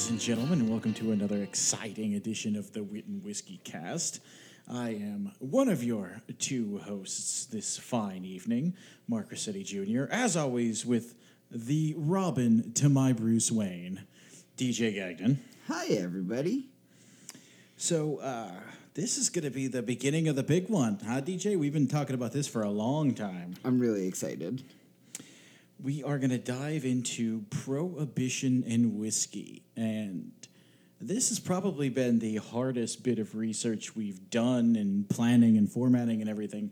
Ladies and gentlemen, and welcome to another exciting edition of the Wit and Whiskey Cast. I am one of your two hosts this fine evening, Mark Rossetti Jr., as always, with the Robin to my Bruce Wayne, DJ Gagnon. Hi, everybody. So, uh, this is going to be the beginning of the big one, huh, DJ? We've been talking about this for a long time. I'm really excited. We are going to dive into prohibition and whiskey and this has probably been the hardest bit of research we've done in planning and formatting and everything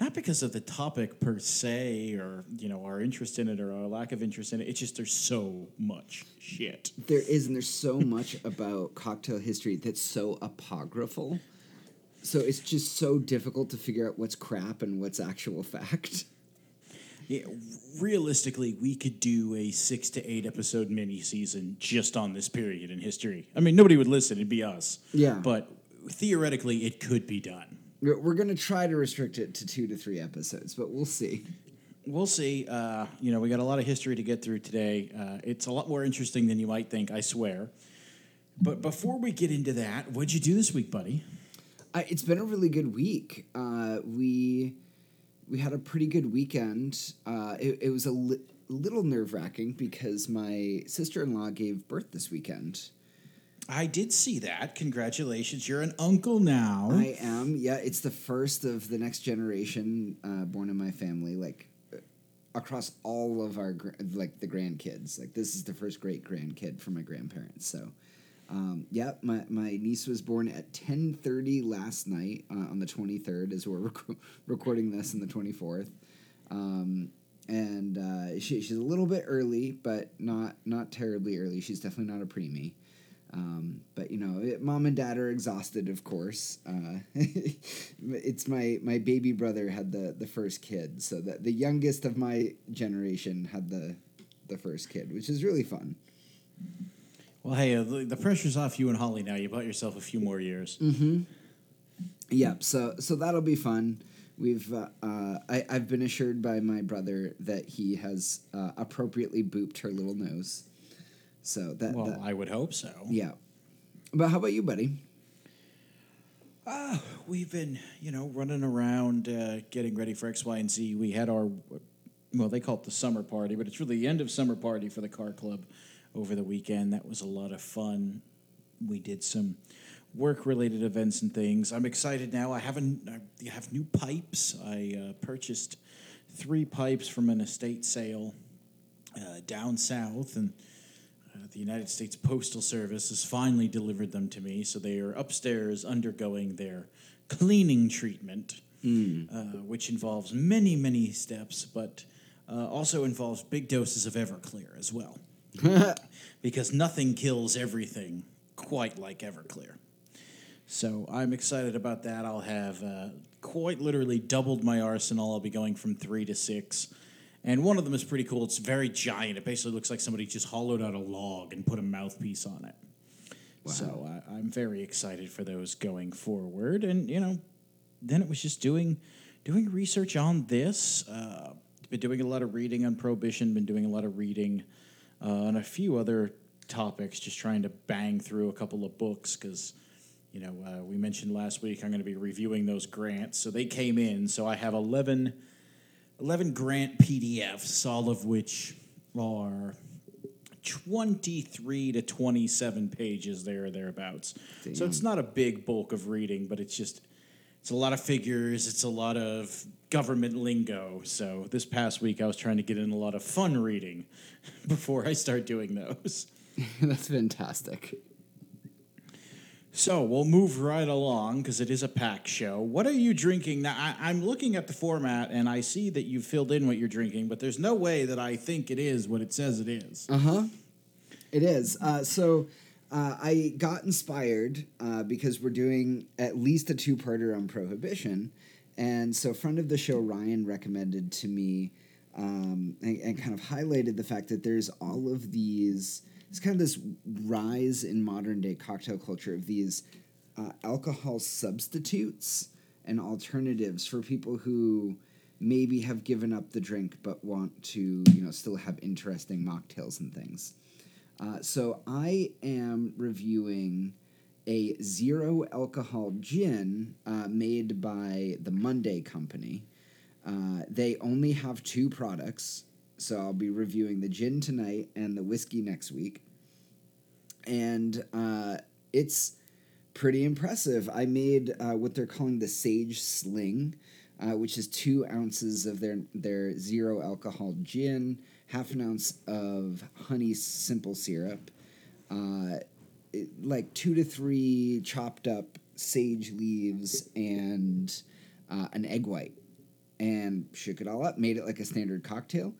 not because of the topic per se or you know our interest in it or our lack of interest in it it's just there's so much shit There is, and there's so much about cocktail history that's so apocryphal. So it's just so difficult to figure out what's crap and what's actual fact. Yeah, realistically we could do a six to eight episode mini season just on this period in history i mean nobody would listen it'd be us Yeah. but theoretically it could be done We're, going to try to restrict it to two to three episodes, but we'll see. We'll see. Uh, you know, we got a lot of history to get through today. Uh, it's a lot more interesting than you might think, I swear. But before we get into that, what'd you do this week, buddy? Uh, it's been a really good week. Uh, we we had a pretty good weekend. Uh, it, it was a li- little nerve wracking because my sister in law gave birth this weekend. I did see that. Congratulations, you're an uncle now. I am. Yeah, it's the first of the next generation uh, born in my family. Like uh, across all of our gr- like the grandkids. Like this is the first great grandkid for my grandparents. So. Um, yeah, my, my niece was born at ten thirty last night uh, on the twenty third, as we're rec- recording this on the twenty fourth, um, and uh, she, she's a little bit early, but not not terribly early. She's definitely not a preemie. Um, but you know, it, mom and dad are exhausted, of course. Uh, it's my my baby brother had the the first kid, so the the youngest of my generation had the the first kid, which is really fun. Well, hey, uh, the, the pressure's off you and Holly now. You bought yourself a few more years. Yep. So so that'll be fun. We've uh, uh, I I've been assured by my brother that he has uh, appropriately booped her little nose. So that, Well, that I would hope so. yeah. But how about you, buddy? Uh, we've been, you know, running around uh, getting ready for X, Y, and Z. We had our, well, they call it the summer party, but it's really the end of summer party for the car club over the weekend. That was a lot of fun. We did some work-related events and things. I'm excited now. I haven't. I have new pipes. I uh, purchased three pipes from an estate sale uh, down south, and uh, the United States Postal Service has finally delivered them to me. So they are upstairs undergoing their cleaning treatment, uh, which involves many, many steps, but uh, also involves big doses of Everclear as well. because nothing kills everything quite like Everclear. So I'm excited about that. I'll have uh, quite literally doubled my arsenal. I'll be going from three to six. And one of them is pretty cool. It's very giant. It basically looks like somebody just hollowed out a log and put a mouthpiece on it. So I, I'm very excited for those going forward. And you know, then it was just doing doing research on this. Uh, been doing a lot of reading on prohibition. Been doing a lot of reading uh, on a few other topics. Just trying to bang through a couple of books because you know uh, we mentioned last week I'm going to be reviewing those grants. So they came in. So I have 11, 11 grant PDFs, all of which are 23 to 27 pages there or thereabouts. So it's not a big bulk of reading, but it's just it's a lot of figures, it's a lot of government lingo. So this past week I was trying to get in a lot of fun reading before I start doing those. That's fantastic. So we'll move right along because it is a pack show. What are you drinking now? I, I'm looking at the format and I see that you've filled in what you're drinking, but there's no way that I think it is what it says it is. Uh huh. It is. Uh, so uh, I got inspired uh, because we're doing at least a two parter on prohibition. And so, friend of the show, Ryan, recommended to me um, and, and kind of highlighted the fact that there's all of these, it's kind of this rise in modern day cocktail culture of these uh, alcohol substitutes and alternatives for people who maybe have given up the drink but want to, you know, still have interesting mocktails and things. Uh, so I am reviewing a zero alcohol gin uh, made by the Monday Company. Uh, they only have two products, so I'll be reviewing the gin tonight and the whiskey next week. And uh, it's pretty impressive. I made uh, what they're calling the Sage Sling, uh, which is two ounces of their their zero alcohol gin, half an ounce of honey simple syrup, uh, it, like two to three chopped up sage leaves, and uh, an egg white, and shook it all up. Made it like a standard cocktail.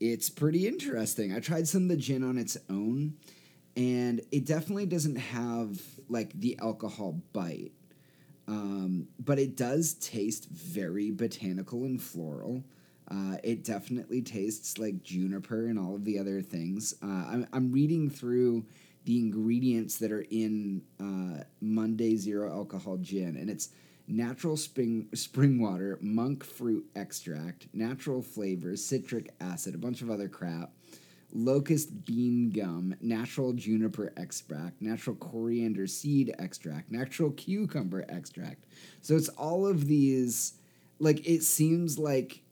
It's pretty interesting. I tried some of the gin on its own, and it definitely doesn't have like the alcohol bite um, but it does taste very botanical and floral. Uh, it definitely tastes like juniper and all of the other things. Uh, I'm, I'm reading through the ingredients that are in uh, Monday Zero Alcohol Gin, and it's natural spring spring water, monk fruit extract, natural flavors, citric acid, a bunch of other crap locust bean gum, natural juniper extract, natural coriander seed extract, natural cucumber extract. So it's all of these, like, it seems like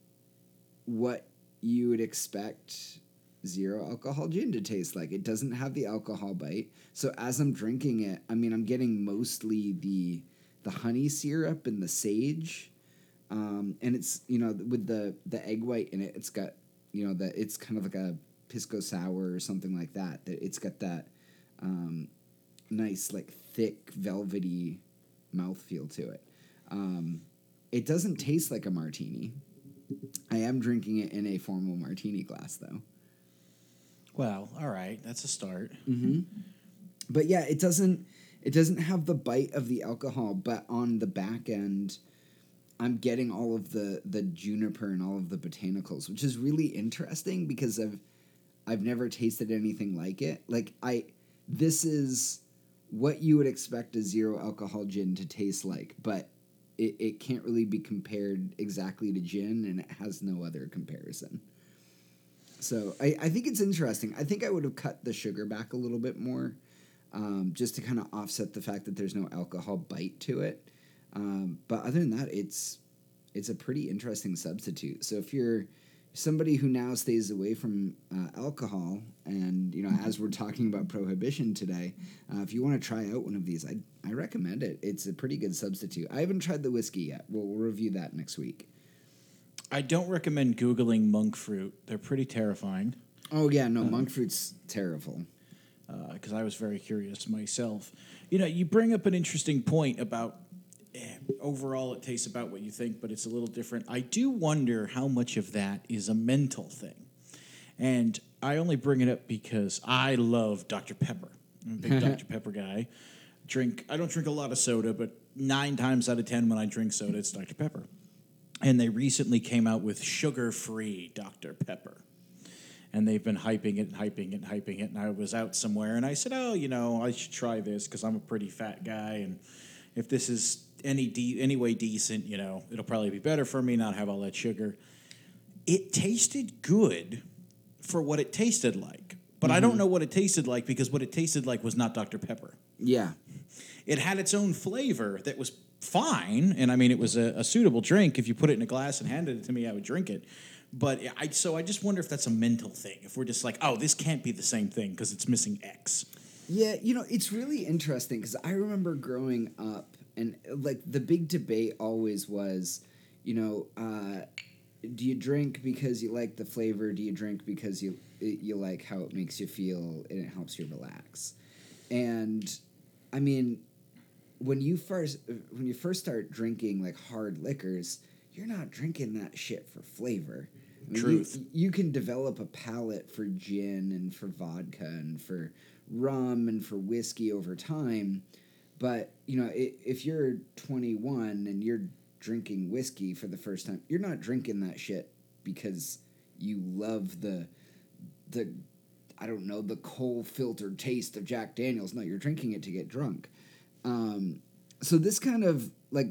what you would expect zero alcohol gin to taste like. It doesn't have the alcohol bite. So as I'm drinking it, I mean, I'm getting mostly the the honey syrup and the sage. Um, and it's you know with the the egg white in it, it's got you know that it's kind of like a pisco sour or something like that. That it's got that um, nice like thick velvety mouthfeel to it. Um, it doesn't taste like a martini. I am drinking it in a formal martini glass though. Well, all right, that's a start. Mm-hmm. But yeah, it doesn't it doesn't have the bite of the alcohol, but on the back end, I'm getting all of the the juniper and all of the botanicals, which is really interesting because I've I've never tasted anything like it. Like I this is what you would expect a zero alcohol gin to taste like, but it, it can't really be compared exactly to gin and it has no other comparison. So I, I think it's interesting. I think I would have cut the sugar back a little bit more, um, just to kind of offset the fact that there's no alcohol bite to it. Um, but other than that, it's it's a pretty interesting substitute. So if you're somebody who now stays away from uh, alcohol, and you know, as we're talking about prohibition today, uh, if you want to try out one of these, I I recommend it. It's a pretty good substitute. I haven't tried the whiskey yet. We'll, we'll review that next week. I don't recommend googling monk fruit. They're pretty terrifying. Oh yeah, no, monk fruit's terrible. Because uh, I was very curious myself. You know, you bring up an interesting point about Eh, overall it tastes about what you think, but it's a little different. I do wonder how much of that is a mental thing. And I only bring it up because I love Dr. Pepper. I'm a big Dr. Pepper guy. Drink I don't drink a lot of soda, but nine times out of ten when I drink soda, it's Dr. Pepper. And they recently came out with sugar-free Dr. Pepper. And they've been hyping it, and hyping it, and hyping it. And I was out somewhere and I said, Oh, you know, I should try this because I'm a pretty fat guy. And if this is any de- any way decent, you know, it'll probably be better for me not have all that sugar. It tasted good for what it tasted like, but I don't mm-hmm. know what it tasted like because what it tasted like was not Dr Pepper. Yeah, It had its own flavor that was fine, and I mean, it was a, a suitable drink. If you put it in a glass and handed it to me, I would drink it. But I so I just wonder if that's a mental thing. If we're just like, oh, this can't be the same thing because it's missing X. Yeah, you know, it's really interesting because I remember growing up and like the big debate always was, you know, uh, do you drink because you like the flavor? Do you drink because you you like how it makes you feel and it helps you relax? And I mean, when you first when you first start drinking like hard liquors, you're not drinking that shit for flavor. I mean, you- Truth. You, can develop a palate for gin and for vodka and for rum and for whiskey over time, but you know, if you're 21 and you're drinking whiskey for the first time, you're not drinking that shit because you love the the I don't know the coal filtered taste of Jack Daniels. No, you're drinking it to get drunk. Um, so this kind of like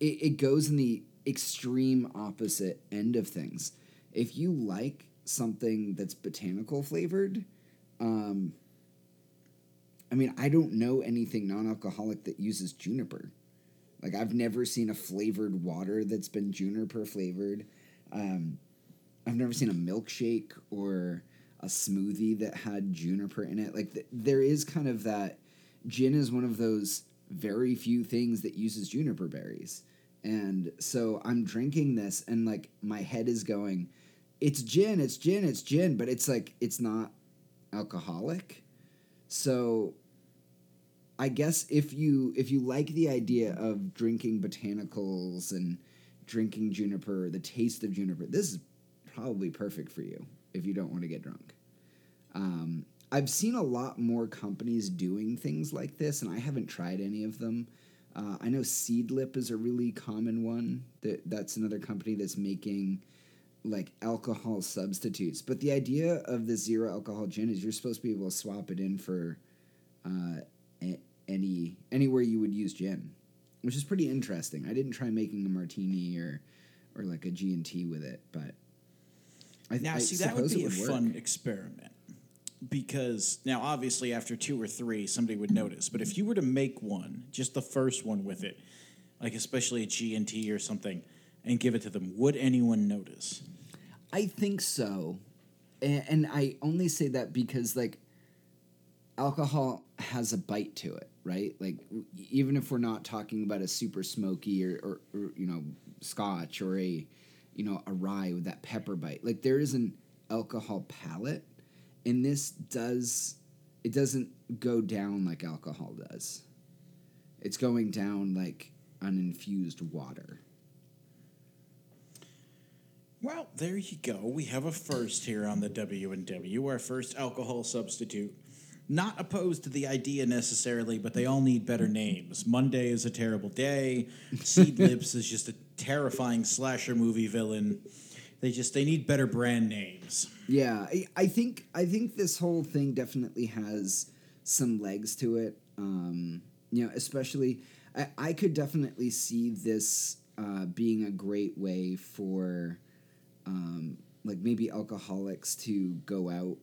it, it goes in the extreme opposite end of things. If you like something that's botanical flavored, Um, I mean, I don't know anything non-alcoholic that uses juniper. Like I've never seen a flavored water that's been juniper flavored. Um, I've never seen a milkshake or a smoothie that had juniper in it. Like th- there is kind of that. Gin is one of those very few things that uses juniper berries, and so I'm drinking this, and like my head is going, "It's gin, it's gin, it's gin," but it's like it's not alcoholic. So I guess if you if you like the idea of drinking botanicals and drinking juniper, the taste of juniper, this is probably perfect for you if you don't want to get drunk. Um, I've seen a lot more companies doing things like this, and I haven't tried any of them. Uh, I know Seedlip is a really common one. That that's another company that's making like alcohol substitutes. But the idea of the zero alcohol gin is you're supposed to be able to swap it in for uh, a- any anywhere you would use gin, which is pretty interesting. I didn't try making a martini or or like a G and T with it, but I, Now, I see, that would be a work. fun experiment because now, obviously, after two or three, somebody would notice. But if you were to make one, just the first one with it, like especially a G and T or something, and give it to them, would anyone notice? I think so, and, and I only say that because like alcohol has a bite to it, right? Like even if we're not talking about a super smoky or, or, or you know scotch or a you know a rye with that pepper bite, like there is an alcohol palate, and this does it doesn't go down like alcohol does. It's going down like an infused water. Well, there you go. We have a first here on the W and W, our first alcohol substitute. Not opposed to the idea necessarily, but they all need better names. Monday is a terrible day. Seed Lips is just a terrifying slasher movie villain. They just they need better brand names. Yeah, I, I think I think this whole thing definitely has some legs to it. Um, you know, especially I, I could definitely see this uh, being a great way for um, like maybe alcoholics to go out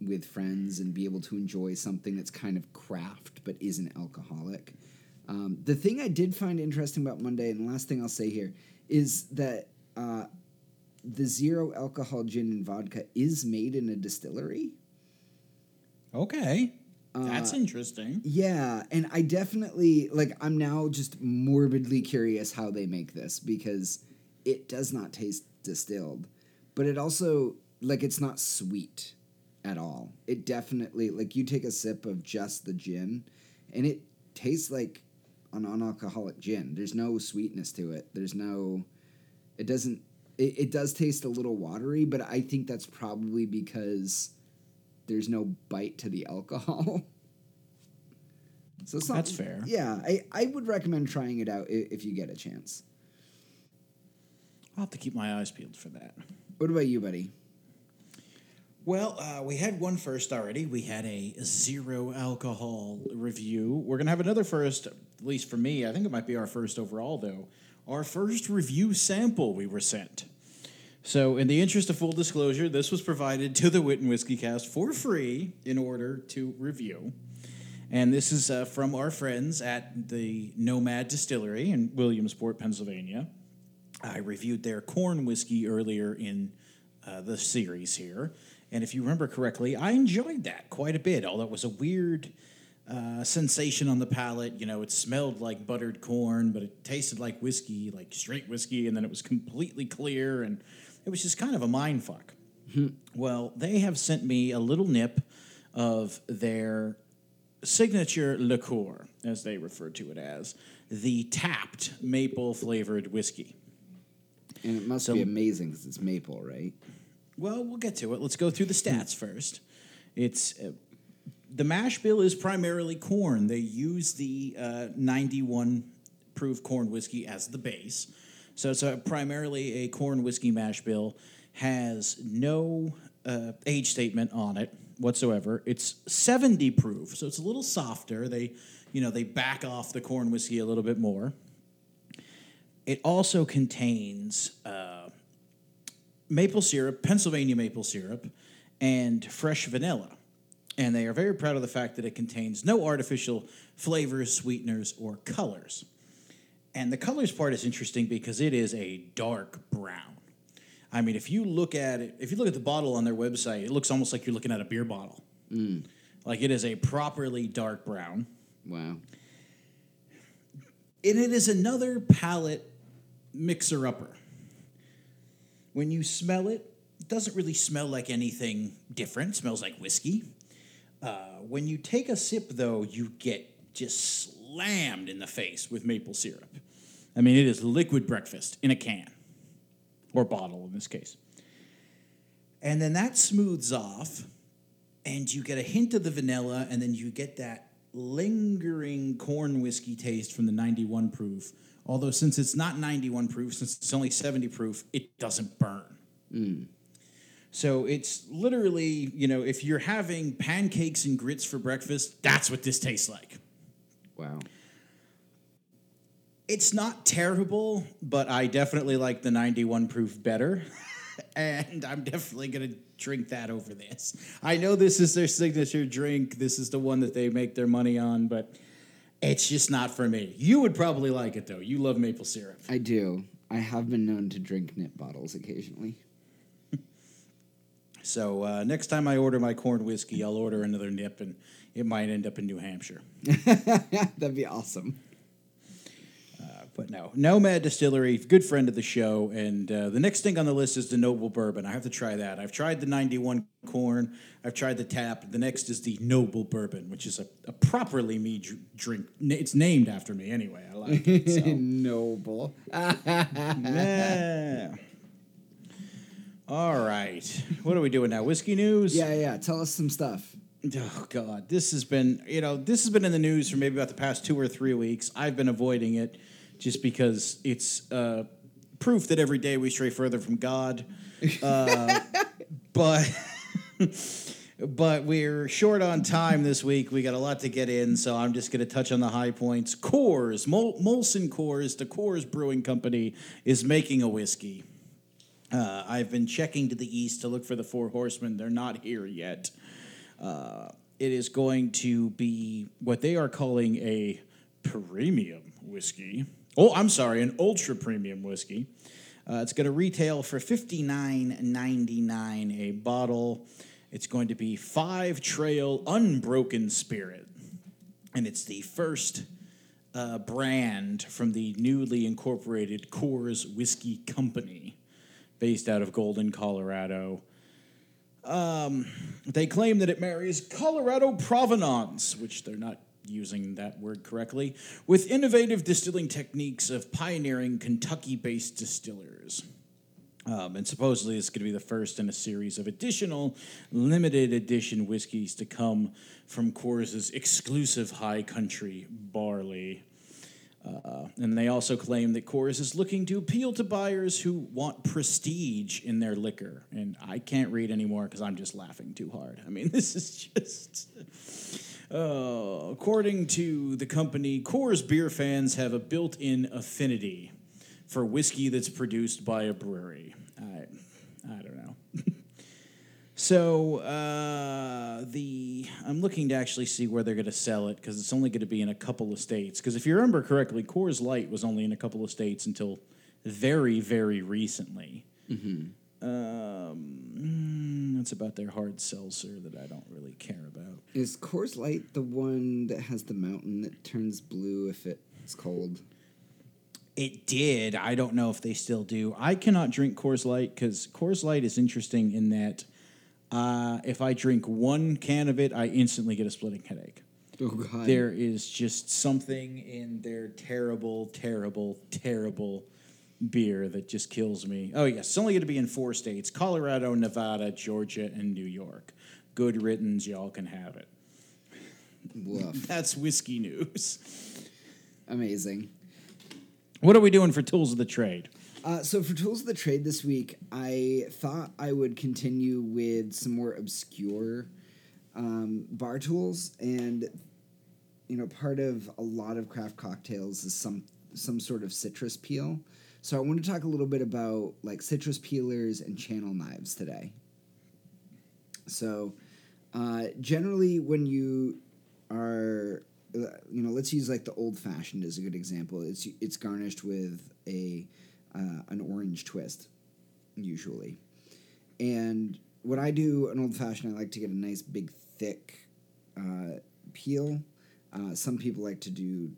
with friends and be able to enjoy something that's kind of craft but isn't alcoholic. Um, the thing I did find interesting about Monday, and the last thing I'll say here, is that uh, the zero alcohol gin and vodka is made in a distillery. Okay. That's interesting. Yeah, and I definitely like I'm now just morbidly curious how they make this because it does not taste distilled, but it also like it's not sweet at all. It definitely like you take a sip of just the gin and it tastes like an non-alcoholic gin. There's no sweetness to it. There's no it doesn't it, it does taste a little watery, but I think that's probably because there's no bite to the alcohol. so it's not, That's fair. Yeah, I, I would recommend trying it out i- if you get a chance. I'll have to keep my eyes peeled for that. What about you, buddy? Well, uh, we had one first already. We had a zero alcohol review. We're going to have another first, at least for me. I think it might be our first overall, though. Our first review sample we were sent. So, in the interest of full disclosure, this was provided to the Wit and Whiskey Cast for free in order to review. And this is uh, from our friends at the Nomad Distillery in Williamsport, Pennsylvania. I reviewed their corn whiskey earlier in uh, the series here. And if you remember correctly, I enjoyed that quite a bit, although it was a weird uh, sensation on the palate. You know, it smelled like buttered corn, but it tasted like whiskey, like straight whiskey, and then it was completely clear, and it was just kind of a mind fuck. well, they have sent me a little nip of their signature liqueur, as they refer to it as, the tapped maple flavored whiskey. And it must So- be amazing because it's maple, right? Well, we'll get to it. Let's go through the stats first. It's uh, the mash bill is primarily corn. They use the uh, 91 proof corn whiskey as the base, so it's a, primarily a corn whiskey mash bill. Has no uh, age statement on it whatsoever. It's 70 proof, so it's a little softer. They, you know, they back off the corn whiskey a little bit more. It also contains uh, maple syrup, Pennsylvania maple syrup, and fresh vanilla. And they are very proud of the fact that it contains no artificial flavors, sweeteners, or colors. And the colors part is interesting because it is a dark brown. I mean, if you look at it, if you look at the bottle on their website, it looks almost like you're looking at a beer bottle. Like it is a properly dark brown. Wow. And it is another palate mixer upper. When you smell it, it doesn't really smell like anything different. It smells like whiskey. Uh, when you take a sip, though, you get just slammed in the face with maple syrup. I mean, it is liquid breakfast in a can or bottle in this case. And then that smooths off, and you get a hint of the vanilla, and then you get that lingering corn whiskey taste from the 91 proof. Although, since it's not 91 proof, since it's only 70 proof, it doesn't burn. Mm. So it's literally, you know, if you're having pancakes and grits for breakfast, that's what this tastes like. Wow. It's not terrible, but I definitely like the 91 proof better. and I'm definitely going to drink that over this. I know this is their signature drink. This is the one that they make their money on, but it's just not for me. You would probably like it though. You love maple syrup. I do. I have been known to drink nip bottles occasionally. So uh, next time I order my corn whiskey, I'll order another nip, and it might end up in New Hampshire. That'd be awesome. But no, Nomad Distillery, good friend of the show. And uh, the next thing on the list is the Noble Bourbon. I have to try that. I've tried the 91 corn, I've tried the tap. The next is the Noble Bourbon, which is a, a properly me dr- drink. It's named after me anyway. I like it. So. Noble. Yeah. All right. What are we doing now? Whiskey news? Yeah, yeah. Tell us some stuff. Oh God, this has been you know this has been in the news for maybe about the past two or three weeks. I've been avoiding it just because it's uh, proof that every day we stray further from God. Uh, but but we're short on time this week. We got a lot to get in, so I'm just going to touch on the high points. Coors, Mol- Molson Coors, the Coors Brewing Company is making a whiskey. Uh, I've been checking to the east to look for the Four Horsemen. They're not here yet. Uh, it is going to be what they are calling a premium whiskey. Oh, I'm sorry, an ultra premium whiskey. Uh, it's going to retail for fifty nine ninety nine a bottle. It's going to be Five Trail Unbroken Spirit, and it's the first uh, brand from the newly incorporated Coors Whiskey Company, based out of Golden, Colorado. Um, they claim that it marries Colorado provenance, which they're not using that word correctly, with innovative distilling techniques of pioneering Kentucky based distillers. Um, and supposedly it's going to be the first in a series of additional limited edition whiskeys to come from Coors' exclusive high country barley. Uh, and they also claim that Coors is looking to appeal to buyers who want prestige in their liquor. And I can't read anymore because I'm just laughing too hard. I mean, this is just. Uh, according to the company, Coors beer fans have a built in affinity for whiskey that's produced by a brewery. I, I don't know. So uh, the I'm looking to actually see where they're going to sell it because it's only going to be in a couple of states. Because if you remember correctly, Coors Light was only in a couple of states until very very recently. Um, mm, it's about their hard seltzer that I don't really care about. Is Coors Light the one that has the mountain that turns blue if it's cold? It did. I don't know if they still do. I cannot drink Coors Light because Coors Light is interesting in that uh, if I drink one can of it, I instantly get a splitting headache. Oh God! There is just something in their terrible, terrible, terrible beer that just kills me. Oh, yes. It's only going to be in four states Colorado, Nevada, Georgia, and New York. Good riddance. Y'all can have it. Woof. That's whiskey news. Amazing. What are we doing for tools of the trade? Uh, so for tools of the trade this week, I thought I would continue with some more obscure um, bar tools, and you know, part of a lot of craft cocktails is some some sort of citrus peel. So I want to talk a little bit about like citrus peelers and channel knives today. So Uh, generally, when you are, uh, you know, let's use like the old fashioned as a good example. It's it's garnished with a uh, an orange twist, usually. And when I do an old fashioned, I like to get a nice big thick uh, peel. Uh, some people like to do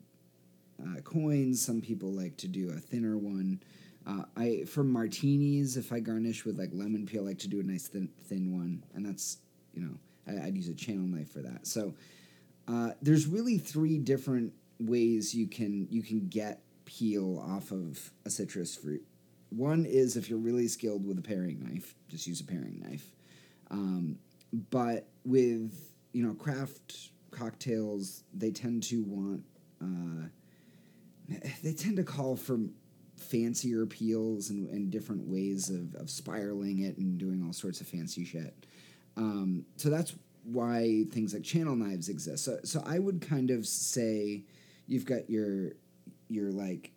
uh, coins. Some people like to do a thinner one. Uh, I for martinis, if I garnish with like lemon peel, I like to do a nice thin, thin one, and that's you know I, would use a channel knife for that. So uh, there's really three different ways you can you can get peel off of a citrus fruit. One is if you're really skilled with a paring knife, just use a paring knife. Um, but with you know craft cocktails, they tend to want uh, they tend to call for fancier peels and, and different ways of, of spiraling it and doing all sorts of fancy shit. Um, so that's why things like channel knives exist. So, so I would kind of say you've got your your like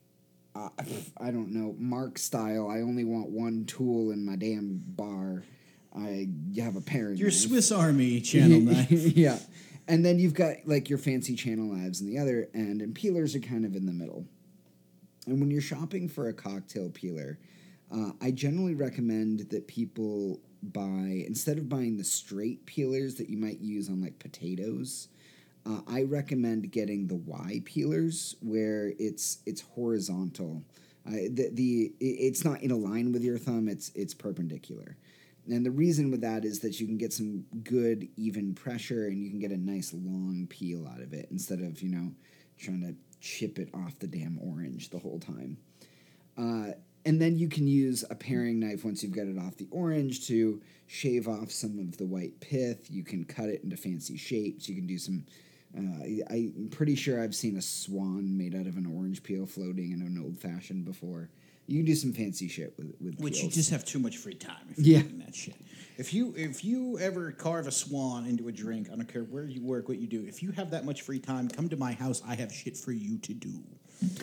uh, I don't know Mark style. I only want one tool in my damn bar. I you have a pair. Your knife. Swiss Army channel knife. yeah, and then you've got like your fancy channel knives in the other end, and peelers are kind of in the middle. And when you're shopping for a cocktail peeler, uh, I generally recommend that people buy instead of buying the straight peelers that you might use on like potatoes. Uh, I recommend getting the Y peelers where it's it's horizontal. Uh, the the it's not in a line with your thumb. It's it's perpendicular. And the reason with that is that you can get some good even pressure and you can get a nice long peel out of it instead of, you know, trying to chip it off the damn orange the whole time. Uh, and then you can use a paring knife once you've got it off the orange to shave off some of the white pith. You can cut it into fancy shapes. You can do some. Uh, I'm pretty sure I've seen a swan made out of an orange peel floating in an old fashioned before. You can do some fancy shit with with which you just have too much free time if you're Yeah. doing that shit. If you if you ever carve a swan into a drink, I don't care where you work, what you do. If you have that much free time, come to my house. I have shit for you to do.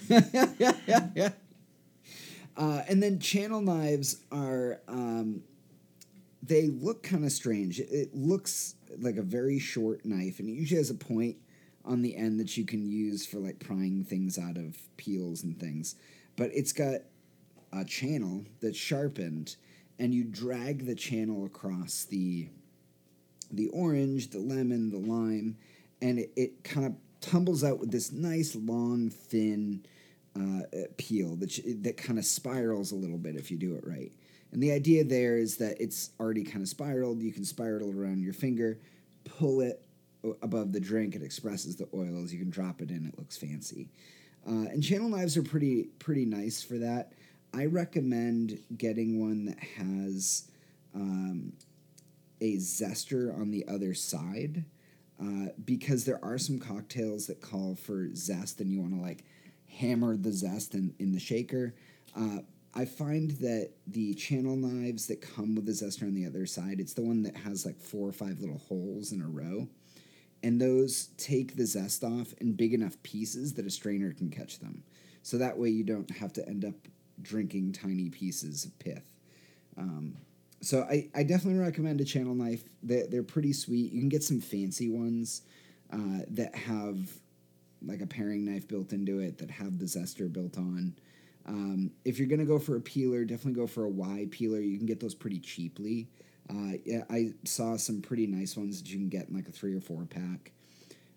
Yeah, yeah, Uh, and then channel knives are um, they look kind of strange. It looks like a very short knife, and it usually has a point on the end that you can use for like prying things out of peels and things. But it's got a channel that's sharpened, and you drag the channel across the the orange, the lemon, the lime, and it, it kind of tumbles out with this nice long thin uh, peel that sh- that kind of spirals a little bit if you do it right. And the idea there is that it's already kind of spiraled. You can spiral it around your finger, pull it above the drink. It expresses the oils. You can drop it in. It looks fancy. Uh, and channel knives are pretty pretty nice for that. I recommend getting one that has um, a zester on the other side uh, because there are some cocktails that call for zest and you want to like hammer the zest in, in the shaker. Uh, I find that the channel knives that come with the zester on the other side, it's the one that has like four or five little holes in a row. And those take the zest off in big enough pieces that a strainer can catch them. So that way you don't have to end up drinking tiny pieces of pith. Um, so I, I definitely recommend a channel knife. They're, they're pretty sweet. You can get some fancy ones uh, that have like a paring knife built into it that have the zester built on. Um, if you're gonna go for a peeler, definitely go for a Y peeler. You can get those pretty cheaply. Uh, yeah, I saw some pretty nice ones that you can get in like a three or four pack.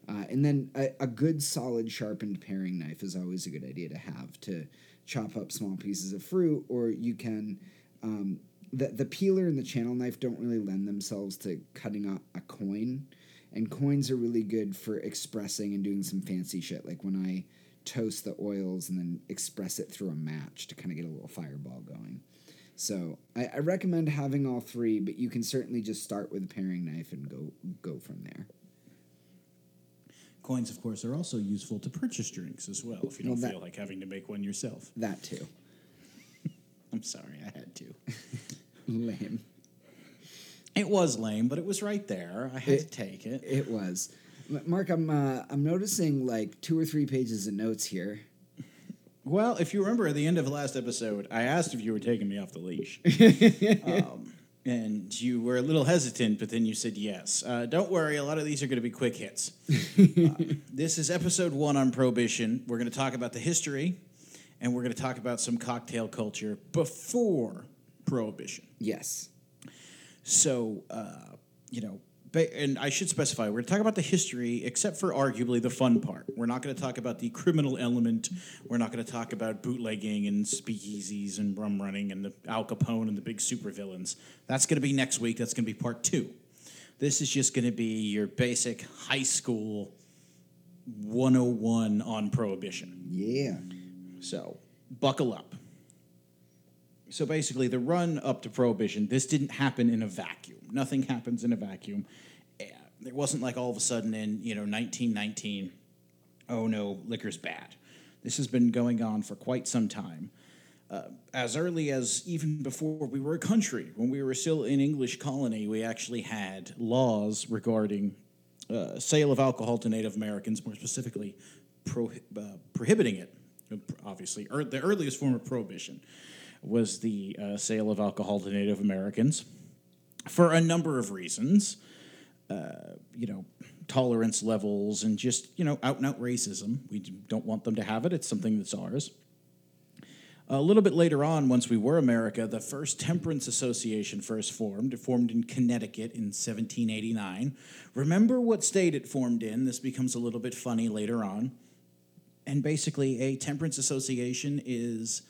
Uh, and then a, a good solid sharpened paring knife is always a good idea to have to chop up small pieces of fruit, or you can. Um, the, the peeler and the channel knife don't really lend themselves to cutting a, a coin, and coins are really good for expressing and doing some fancy shit, like when I toast the oils and then express it through a match to kind of get a little fireball going. So I, I recommend having all three, but you can certainly just start with a paring knife and go go from there. Coins, of course, are also useful to purchase drinks as well. If you don't Well, that- feel like having to make one yourself. That too. I'm sorry, I had to. Lame. It was lame, but it was right there. I had It- to take it. It was. M- Mark, I'm uh, I'm noticing like two or three pages of notes here. Well, if you remember at the end of the last episode, I asked if you were taking me off the leash. um, and you were a little hesitant, but then you said yes. Uh, don't worry, a lot of these are going to be quick hits. uh, this is episode one on Prohibition. We're going to talk about the history, and we're going to talk about some cocktail culture before Prohibition. Yes. So, uh, you know, and I should specify, we're going to talk about the history, except for arguably the fun part. We're not going to talk about the criminal element. We're not going to talk about bootlegging and speakeasies and rum running and the Al Capone and the big supervillains. That's going to be next week. That's going to be part two. This is just going to be your basic high school 101 on prohibition. Yeah. So, buckle up. So basically, the run up to prohibition, this didn't happen in a vacuum. Nothing happens in a vacuum. Eh, It wasn't like all of a sudden in you know 1919, oh no, liquor's bad. This has been going on for quite some time. Uh, as early as even before we were a country, when we were still an English colony, we actually had laws regarding uh, sale of alcohol to Native Americans, more specifically, prohi- uh, prohibiting it. Obviously, er, the earliest form of prohibition was the uh, sale of alcohol to Native Americans for a number of reasons. Uh, you know, tolerance levels and just you know out and out racism. We don't want them to have it. It's something that's ours. A little bit later on, once we were America, the first temperance association first formed. It formed in Connecticut in 1789. Remember what state it formed in? This becomes a little bit funny later on. And basically, a temperance association is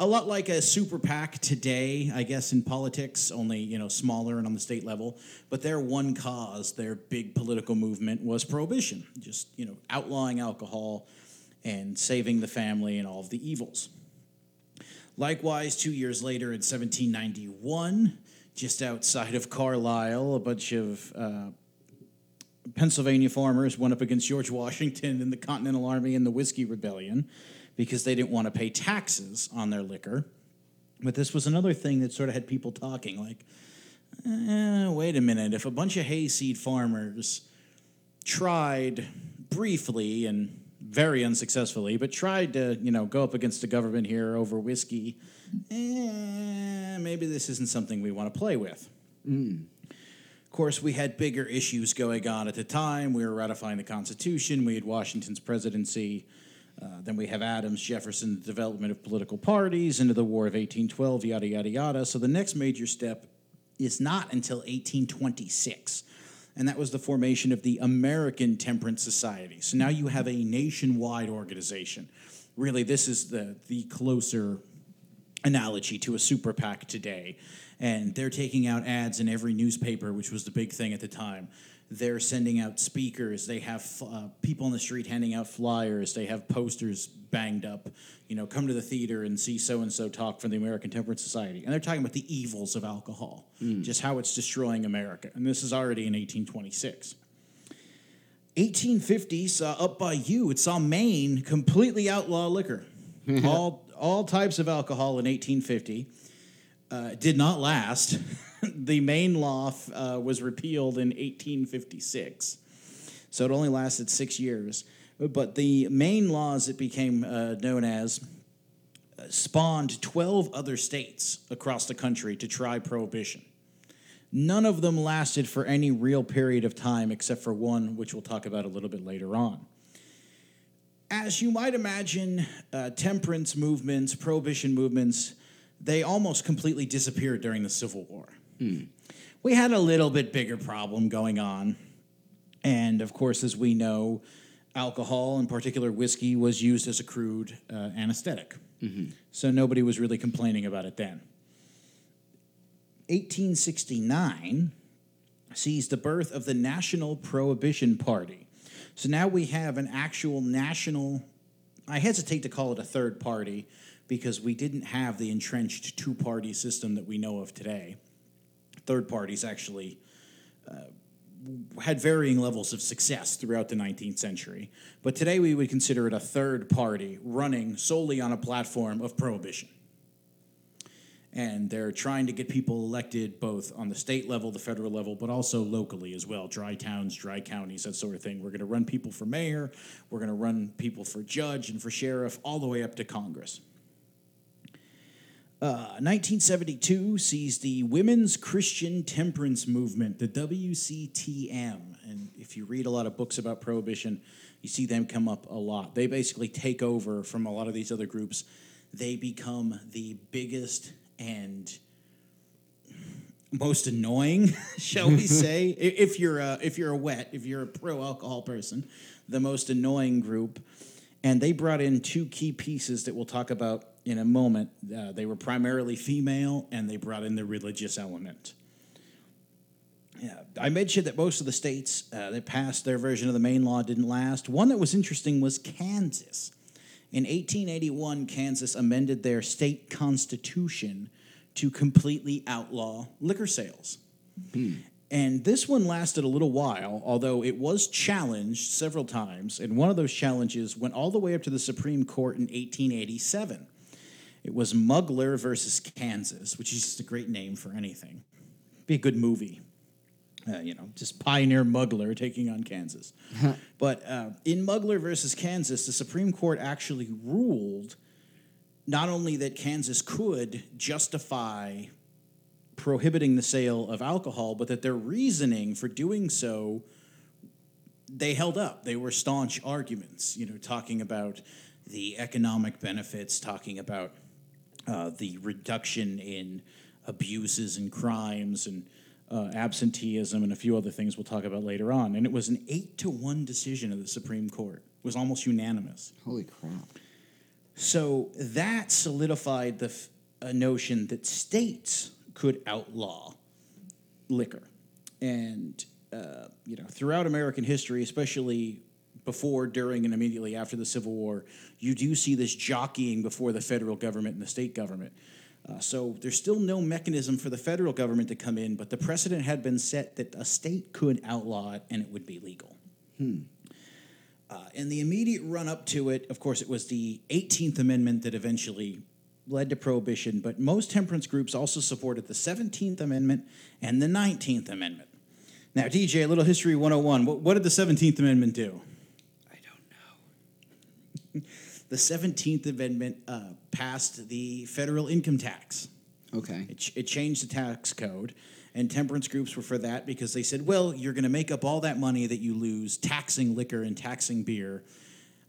a lot like a super PAC today, I guess, in politics, only you know smaller and on the state level. But their one cause, their big political movement, was prohibition, just you know outlawing alcohol and saving the family and all of the evils. Likewise, two years later in 1791, just outside of Carlisle, a bunch of uh, Pennsylvania farmers went up against George Washington and the Continental Army in the Whiskey Rebellion because they didn't want to pay taxes on their liquor. But this was another thing that sort of had people talking like, eh, wait a minute, if a bunch of hayseed farmers tried briefly and very unsuccessfully, but tried to, you know, go up against the government here over whiskey, eh, maybe this isn't something we want to play with. Of course, we had bigger issues going on at the time. We were ratifying the Constitution. We had Washington's presidency. Uh, then we have Adams, Jefferson, the development of political parties, into the War of 1812, yada, yada, yada. So the next major step is not until 1826. And that was the formation of the American Temperance Society. So now you have a nationwide organization. Really, this is the, the closer analogy to a super PAC today. And they're taking out ads in every newspaper, which was the big thing at the time. They're sending out speakers. They have uh, people on the street handing out flyers. They have posters banged up. You know, come to the theater and see so and so talk from the American Temperance Society. And they're talking about the evils of alcohol, just how it's destroying America. And this is already in 1826. 1850 saw up by you. It saw Maine completely outlaw liquor, all all types of alcohol in 1850. Uh, did not last. the Maine law uh, was repealed in 1856, so it only lasted six years. But the Maine laws it became uh, known as uh, spawned 12 other states across the country to try prohibition. None of them lasted for any real period of time except for one, which we'll talk about a little bit later on. As you might imagine, uh, temperance movements, prohibition movements, they almost completely disappeared during the Civil War. We had a little bit bigger problem going on. And of course, as we know, alcohol, in particular whiskey, was used as a crude uh, anesthetic. So nobody was really complaining about it then. 1869 sees the birth of the National Prohibition Party. So now we have an actual national, I hesitate to call it a third party because we didn't have the entrenched two party system that we know of today. Third parties actually uh, had varying levels of success throughout the 19th century. But today we would consider it a third party running solely on a platform of prohibition and they're trying to get people elected both on the state level, the federal level, but also locally as well. Dry towns, dry counties, that sort of thing. We're going to run people for mayor, we're going to run people for judge and for sheriff, all the way up to Congress. Uh, 1972 sees the Women's Christian Temperance Movement, the WCTM. And if you read a lot of books about prohibition, you see them come up a lot. They basically take over from a lot of these other groups. They become the biggest and most annoying, shall we say, if you're a, if you're a wet, if you're a pro alcohol person, the most annoying group. And they brought in two key pieces that we'll talk about in a moment. Uh, they were primarily female, and they brought in the religious element. Yeah, I mentioned that most of the states uh, that passed their version of the Maine law didn't last. One that was interesting was Kansas. In 1881, Kansas amended their state constitution to completely outlaw liquor sales. And this one lasted a little while, although it was challenged several times. And one of those challenges went all the way up to the Supreme Court in 1887. It was Mugler versus Kansas, which is just a great name for anything. Be a good movie. Uh, you know, just pioneer Mugler taking on Kansas. but uh, in Mugler versus Kansas, the Supreme Court actually ruled not only that Kansas could justify prohibiting the sale of alcohol, but that their reasoning for doing so they held up. They were staunch arguments, you know, talking about the economic benefits, talking about uh, the reduction in abuses and crimes and uh, absenteeism and a few other things we'll talk about later on. And it was an eight to one decision of the Supreme Court. It was almost unanimous. Holy crap. So that solidified the f- notion that states could outlaw liquor, and uh, you know throughout American history, especially before, during, and immediately after the Civil War, you do see this jockeying before the federal government and the state government. Uh, so there's still no mechanism for the federal government to come in, but the precedent had been set that a state could outlaw it and it would be legal. Uh, in the immediate run up to it, of course, it was the 18th Amendment that eventually led to prohibition, but most temperance groups also supported the 17th Amendment and the 19th Amendment. Now, DJ, a little history 101. What, what did the 17th Amendment do? I don't know. The 17th Amendment uh, passed the federal income tax. Okay. It, ch- it changed the tax code, and temperance groups were for that because they said, well, you're going to make up all that money that you lose taxing liquor and taxing beer,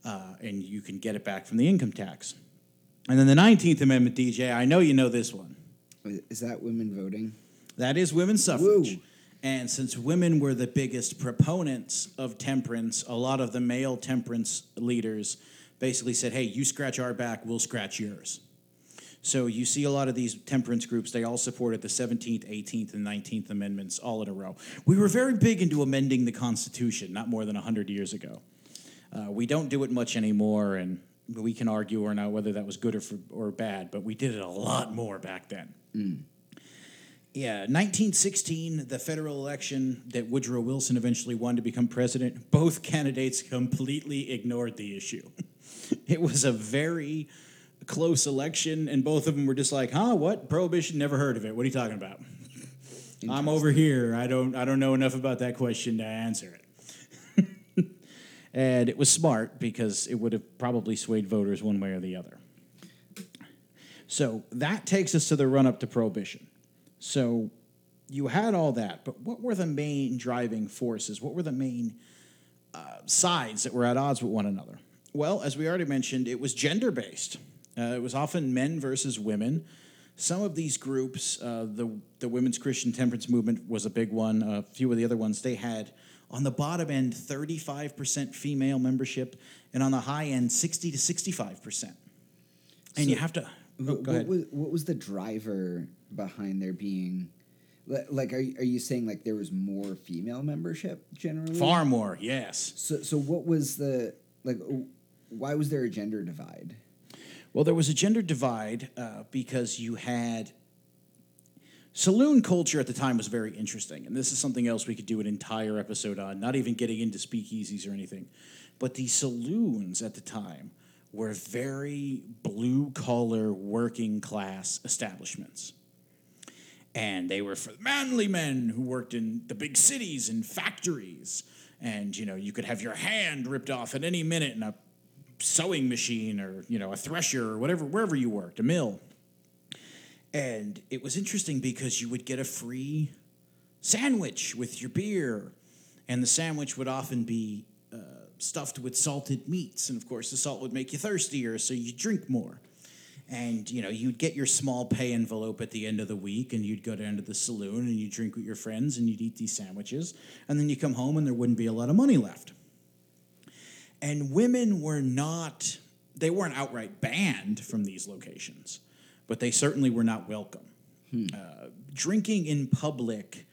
uh, and you can get it back from the income tax. And then the 19th Amendment, DJ, I know you know this one. Is that women voting? That is women's suffrage. Woo. And since women were the biggest proponents of temperance, a lot of the male temperance leaders basically said, hey, you scratch our back, we'll scratch yours. So you see a lot of these temperance groups, they all supported the 17th, 18th, and 19th Amendments all in a row. We were very big into amending the Constitution not more than 100 years ago. Uh, we don't do it much anymore, and we can argue or not whether that was good or, for, or bad, but we did it a lot more back then. Yeah, 1916, the federal election that Woodrow Wilson eventually won to become president, both candidates completely ignored the issue. it was a very close election, and both of them were just like, huh, what? Prohibition? Never heard of it. What are you talking about? I'm over here. I don't, I don't know enough about that question to answer it. and it was smart because it would have probably swayed voters one way or the other. So that takes us to the run up to prohibition. So you had all that, but what were the main driving forces? What were the main uh, sides that were at odds with one another? Well, as we already mentioned, it was gender based. Uh, it was often men versus women. Some of these groups, uh, the the Women's Christian Temperance Movement was a big one. A few of the other ones, they had on the bottom end 35% female membership, and on the high end 60 to 65%. And you have to. Oh, What, go what ahead. was what was the driver behind there being like are, you- are you saying like there was more female membership generally? Far more, yes. So so what was the like why was there a gender divide? Well, there was a gender divide uh, because you had saloon culture at the time was very interesting, and this is something else we could do an entire episode on. Not even getting into speakeasies or anything, but the saloons at the time were very blue collar, working class establishments. And they were for manly men who worked in the big cities and factories. And, you know, you could have your hand ripped off at any minute in a sewing machine or, you know, a thresher or whatever, wherever you worked, a mill. And it was interesting because you would get a free sandwich with your beer, and the sandwich would often be uh, stuffed with salted meats, and of course the salt would make you thirstier, so you drink more. And you know you'd get your small pay envelope at the end of the week, and you'd go down to the saloon and you'd drink with your friends, and you'd eat these sandwiches, and then you come home and there wouldn't be a lot of money left. And women were not; they weren't outright banned from these locations, but they certainly were not welcome. Uh, drinking in public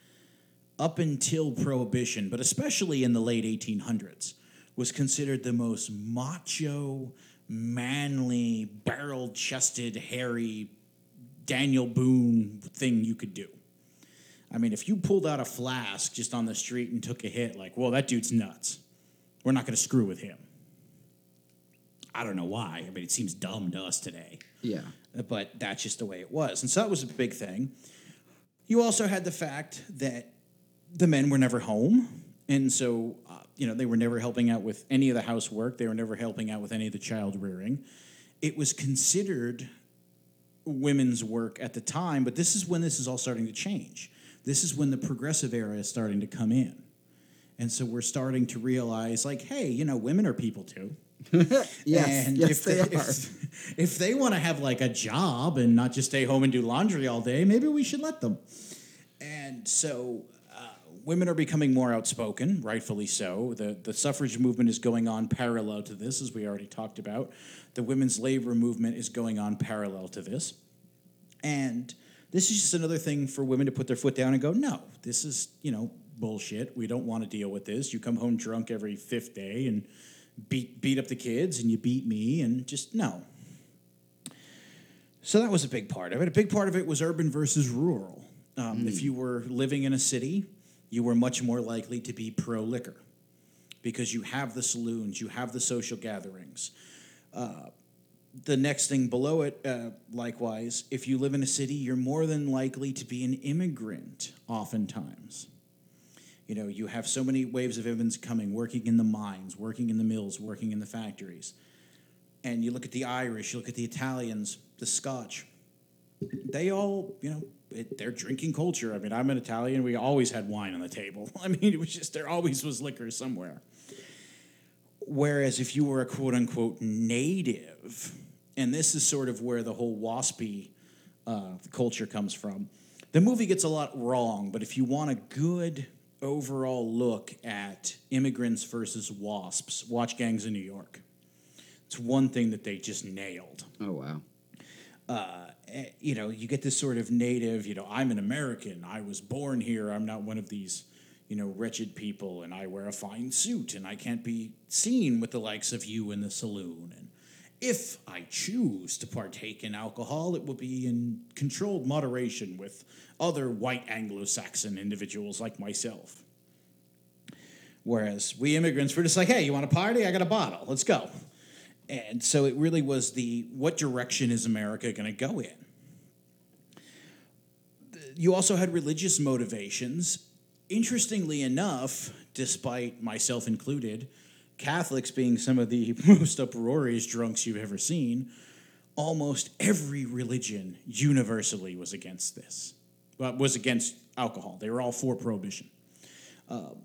up until Prohibition, but especially in the late 1800s, was considered the most macho, manly, barrel chested, hairy Daniel Boone thing you could do. I mean, if you pulled out a flask just on the street and took a hit, like, well, that dude's nuts. We're not going to screw with him. I don't know why. I mean, it seems dumb to us today Yeah. but that's just the way it was. And so that was a big thing. You also had the fact that the men were never home. And so, uh, you know, they were never helping out with any of the housework, they were never helping out with any of the child rearing. It was considered women's work at the time, but this is when this is all starting to change. This is when the progressive era is starting to come in. And so we're starting to realize, like, hey, you know, women are people too. Yes. And yes, if they, they, are. If, if they want to have like a job and not just stay home and do laundry all day, maybe we should let them. And so uh, women are becoming more outspoken, rightfully so. The, the suffrage movement is going on parallel to this, as we already talked about. The women's labor movement is going on parallel to this. And this is just another thing for women to put their foot down and go, no, this is, you know, bullshit. We don't want to deal with this. You come home drunk every fifth day and beat beat up the kids and you beat me and just no. So that was a big part of it. A big part of it was urban versus rural. Um, If you were living in a city, you were much more likely to be pro liquor because you have the saloons, you have the social gatherings. Uh, the next thing below it, uh, likewise, if you live in a city, you're more than likely to be an immigrant, oftentimes. You know, you have so many waves of immigrants coming, working in the mines, working in the mills, working in the factories. And you look at the Irish, you look at the Italians, the Scotch. They all, you know, it, their drinking culture. I mean, I'm an Italian. We always had wine on the table. I mean, it was just there always was liquor somewhere. Whereas if you were a quote unquote native, and this is sort of where the whole waspy uh, culture comes from, the movie gets a lot wrong. But if you want a good overall look at immigrants versus wasps, watch Gangs in New York. It's one thing that they just nailed Oh wow. eh, you know, you get this sort of native, you know, I'm an American, I was born here, I'm not one of these, you know, wretched people, and I wear a fine suit, and I can't be seen with the likes of you in the saloon. And if I choose to partake in alcohol, it will be in controlled moderation with other white Anglo Saxon individuals like myself. Whereas we immigrants were just like, hey, you want a party? I got a bottle. Let's go. And so it really was the what direction is America going to go in? You also had religious motivations. Interestingly enough, despite myself included, Catholics being some of the most uproarious drunks you've ever seen, almost every religion universally was against this, well, was against alcohol. They were all for prohibition. Um,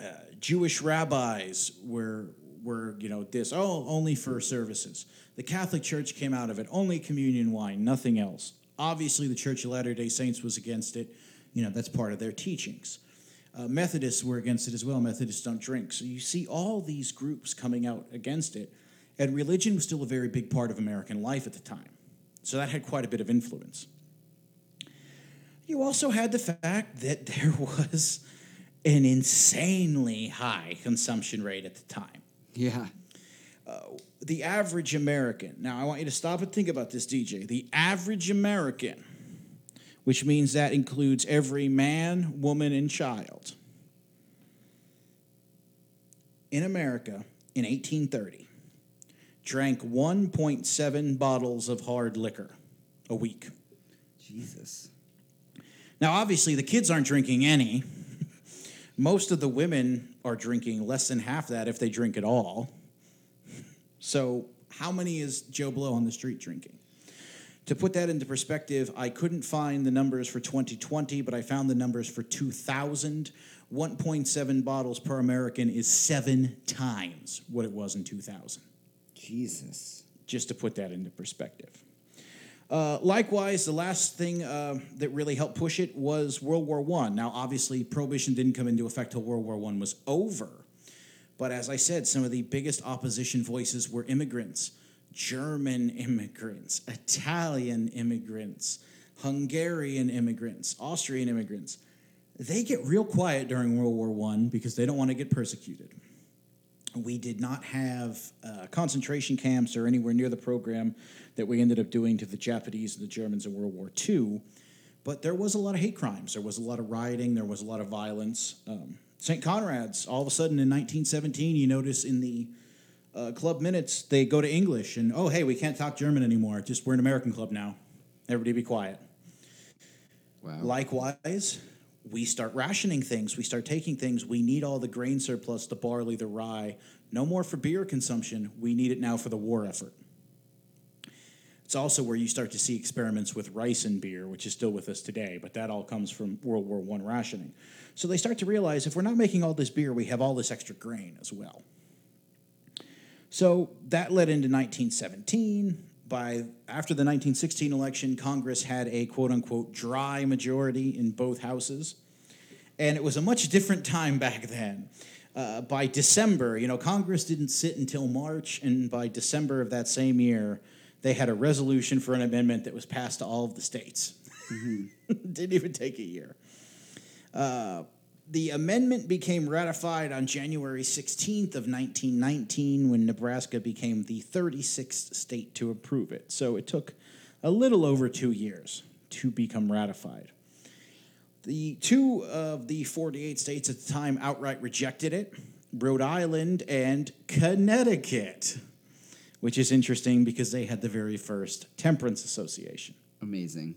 uh, Jewish rabbis were were you know this oh only for services. The Catholic Church came out of it only communion wine, nothing else. Obviously, the Church of Latter Day Saints was against it. You know that's part of their teachings. Uh, Methodists were against it as well. Methodists don't drink, so you see all these groups coming out against it, and religion was still a very big part of American life at the time. So that had quite a bit of influence. You also had the fact that there was an insanely high consumption rate at the time. Yeah. The average American, now I want you to stop and think about this, DJ. The average American, which means that includes every man, woman, and child, in America in 1830 drank 1.7 bottles of hard liquor a week. Jesus. Now, obviously, the kids aren't drinking any. Most of the women are drinking less than half that if they drink at all. So, how many is Joe Blow on the street drinking? To put that into perspective, I couldn't find the numbers for 2020, but I found the numbers for 2000. 1.7 bottles per American is seven times what it was in 2000 Jesus. just to put that into perspective. Uh, likewise, the last thing uh, that really helped push it was World War One. Now, obviously, prohibition didn't come into effect till World War One was over. But as I said, some of the biggest opposition voices were immigrants, German immigrants, Italian immigrants, Hungarian immigrants, Austrian immigrants. They get real quiet during World War One because they don't want to get persecuted we did not have uh, concentration camps or anywhere near the program that we ended up doing to the Japanese and the Germans in World War II. But there was a lot of hate crimes. There was a lot of rioting. There was a lot of violence. Um, St. Conrad's, all of a sudden in 1917, you notice in the uh, club minutes, they go to English and, oh, hey, we can't talk German anymore. Just we're an American club now. Everybody be quiet. Wow. Likewise, we start rationing things. We start taking things. We need all the grain surplus, the barley, the rye. No more for beer consumption. We need it now for the war effort. It's also where you start to see experiments with rice and beer, which is still with us today, but that all comes from World War I rationing. So they start to realize if we're not making all this beer, we have all this extra grain as well. So that led into 1917. By after the 1916 election, Congress had a quote unquote dry majority in both houses, and it was a much different time back then. Uh, by December, you know, Congress didn't sit until March, and by December of that same year, they had a resolution for an amendment that was passed to all of the states. didn't even take a year. Uh, the amendment became ratified on January 16th of 1919 when Nebraska became the 36th state to approve it. So it took a little over 2 years to become ratified. The two of the 48 states at the time outright rejected it, Rhode Island and Connecticut, which is interesting because they had the very first temperance association. Amazing.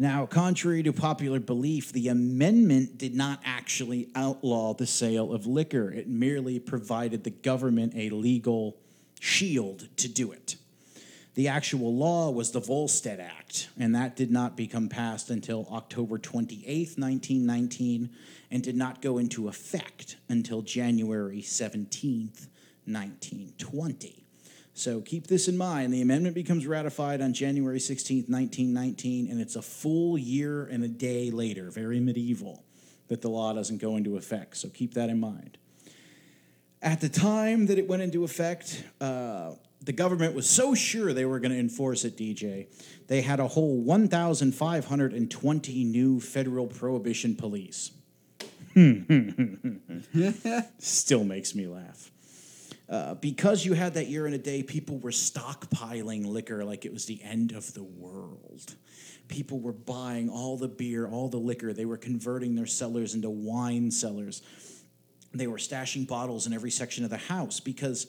Now, contrary to popular belief, the amendment did not actually outlaw the sale of liquor. It merely provided the government a legal shield to do it. The actual law was the Volstead Act, and that did not become passed until October 28, 1919, and did not go into effect until January 17, 1920. So keep this in mind. The amendment becomes ratified on January 16th, 1919, and it's a full year and a day later, very medieval, that the law doesn't go into effect. So keep that in mind. At the time that it went into effect, uh, the government was so sure they were going to enforce it, DJ, they had a whole 1,520 new federal prohibition police. Still makes me laugh. Uh, because you had that year and a day, people were stockpiling liquor like it was the end of the world. People were buying all the beer, all the liquor. They were converting their cellars into wine cellars. They were stashing bottles in every section of the house because,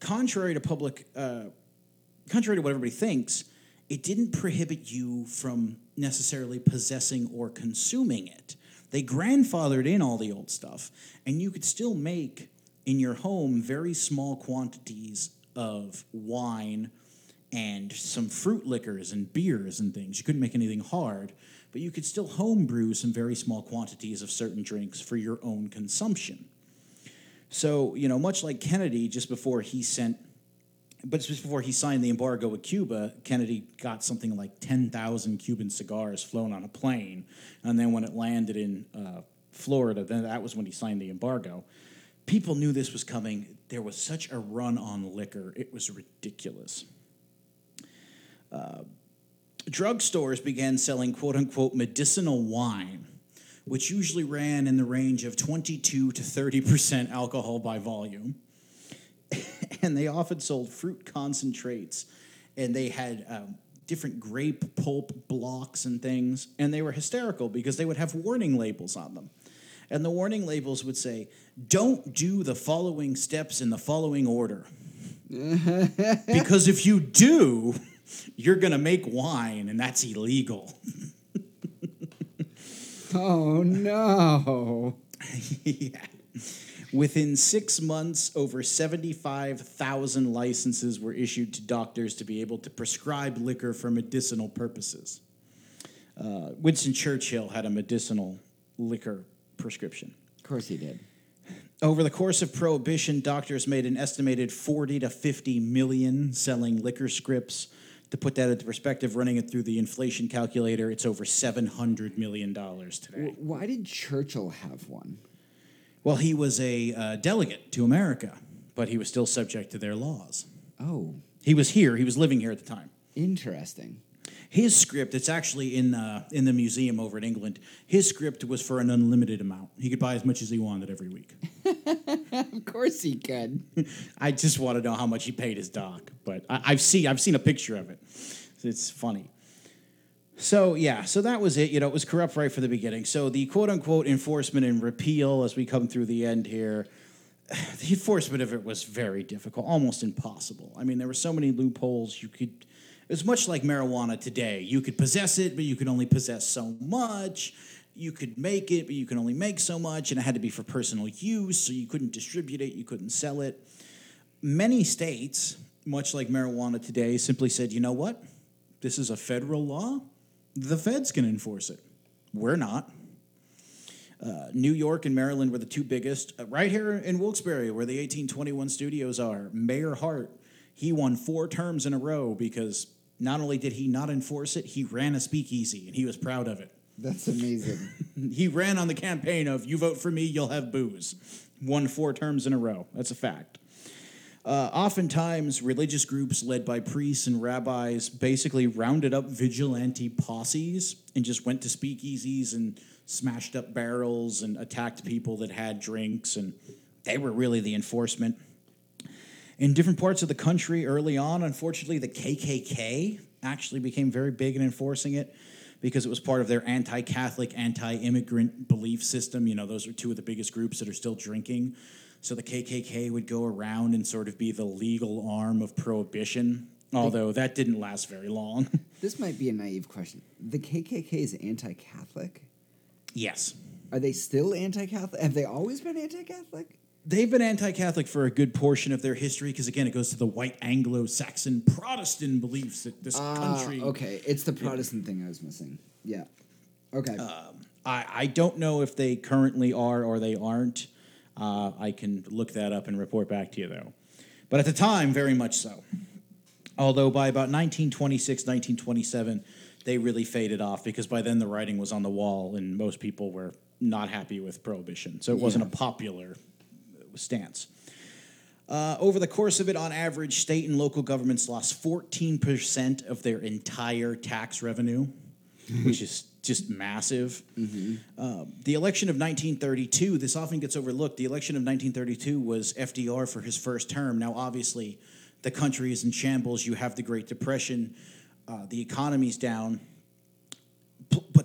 contrary to public, uh, contrary to what everybody thinks, it didn't prohibit you from necessarily possessing or consuming it. They grandfathered in all the old stuff, and you could still make in your home very small quantities of wine and some fruit liquors and beers and things. You couldn't make anything hard, but you could still home brew some very small quantities of certain drinks for your own consumption. So, you know, much like Kennedy, just before he sent, but just before he signed the embargo with Cuba, Kennedy got something like 10,000 Cuban cigars flown on a plane. And then when it landed in uh, Florida, then that was when he signed the embargo people knew this was coming. There was such a run on liquor, it was ridiculous. Uh, drugstores began selling quote unquote medicinal wine, which usually ran in the range of 22 to 30% alcohol by volume. and they often sold fruit concentrates, and they had um, different grape pulp blocks and things. And they were hysterical because they would have warning labels on them. And the warning labels would say, don't do the following steps in the following order. because if you do, you're going to make wine, and that's illegal. Oh no. yeah. Within six months, over 75,000 licenses were issued to doctors to be able to prescribe liquor for medicinal purposes. Uh, Winston Churchill had a medicinal liquor prescription. Of course he did. Over the course of Prohibition, doctors made an estimated 40 to 50 million selling liquor scripts. To put that into perspective, running it through the inflation calculator, it's over $700 million today. Why did Churchill have one? Well, he was a uh, delegate to America, but he was still subject to their laws. Oh, He was here, he was living here at the time. interesting. His script, it's actually in, uh, in the museum over in England. His script was for an unlimited amount. He could buy as much as he wanted every week. Of course he could. I just want to know how much he paid his doc, but I, I've seen I've seen a picture of it. It's funny. So yeah, so that was it. You know, it was corrupt right from the beginning. So the quote unquote enforcement and repeal, as we come through the end here, the enforcement of it was very difficult, almost impossible. I mean, there were so many loopholes. You could, it was much like marijuana today. You could possess it, but you could only possess so much. You could make it, but you can only make so much, and it had to be for personal use, so you couldn't distribute it, you couldn't sell it. Many states, much like marijuana today, simply said, you know what? This is a federal law. The feds can enforce it. We're not. Uh, New York and Maryland were the two biggest. Uh, right here in Wilkes-Barre, where the 1821 studios are, Mayor Hart, he won four terms in a row because not only did he not enforce it, he ran a speakeasy, and he was proud of it. That's amazing. He ran on the campaign of "You vote for me, you'll have booze." Won four terms in a row. That's a fact. Uh, oftentimes, religious groups led by priests and rabbis basically rounded up vigilante posses and just went to speakeasies and smashed up barrels and attacked people that had drinks, and they were really the enforcement. In different parts of the country early on, unfortunately, the KKK actually became very big in enforcing it because it was part of their anti Catholic, anti immigrant belief system. You know, those are two of the biggest groups that are still drinking. So the KKK would go around and sort of be the legal arm of prohibition, although that didn't last very long. this might be a naive question. The KKK is anti-Catholic. yes. Are they still anti-Catholic? Have they always been anti-Catholic? They've been anti Catholic for a good portion of their history because, again, it goes to the white Anglo Saxon Protestant beliefs that this Ah, country. okay, it's the Protestant thing I was missing. Yeah. Okay. I, I don't know if they currently are or they aren't. Uh, I can look that up and report back to you, though. But at the time, very much so. Although by about 1926, 1927, they really faded off because by then the writing was on the wall and most people were not happy with prohibition. So it wasn't a popular stance. Uh, over the course of it, on average, state and local governments lost 14% of their entire tax revenue, which is just massive. Um, the election of 1932, this often gets overlooked. The election of 1932 was FDR for his first term. Now, obviously, the country is in shambles. You have the Great Depression, uh, the economy's down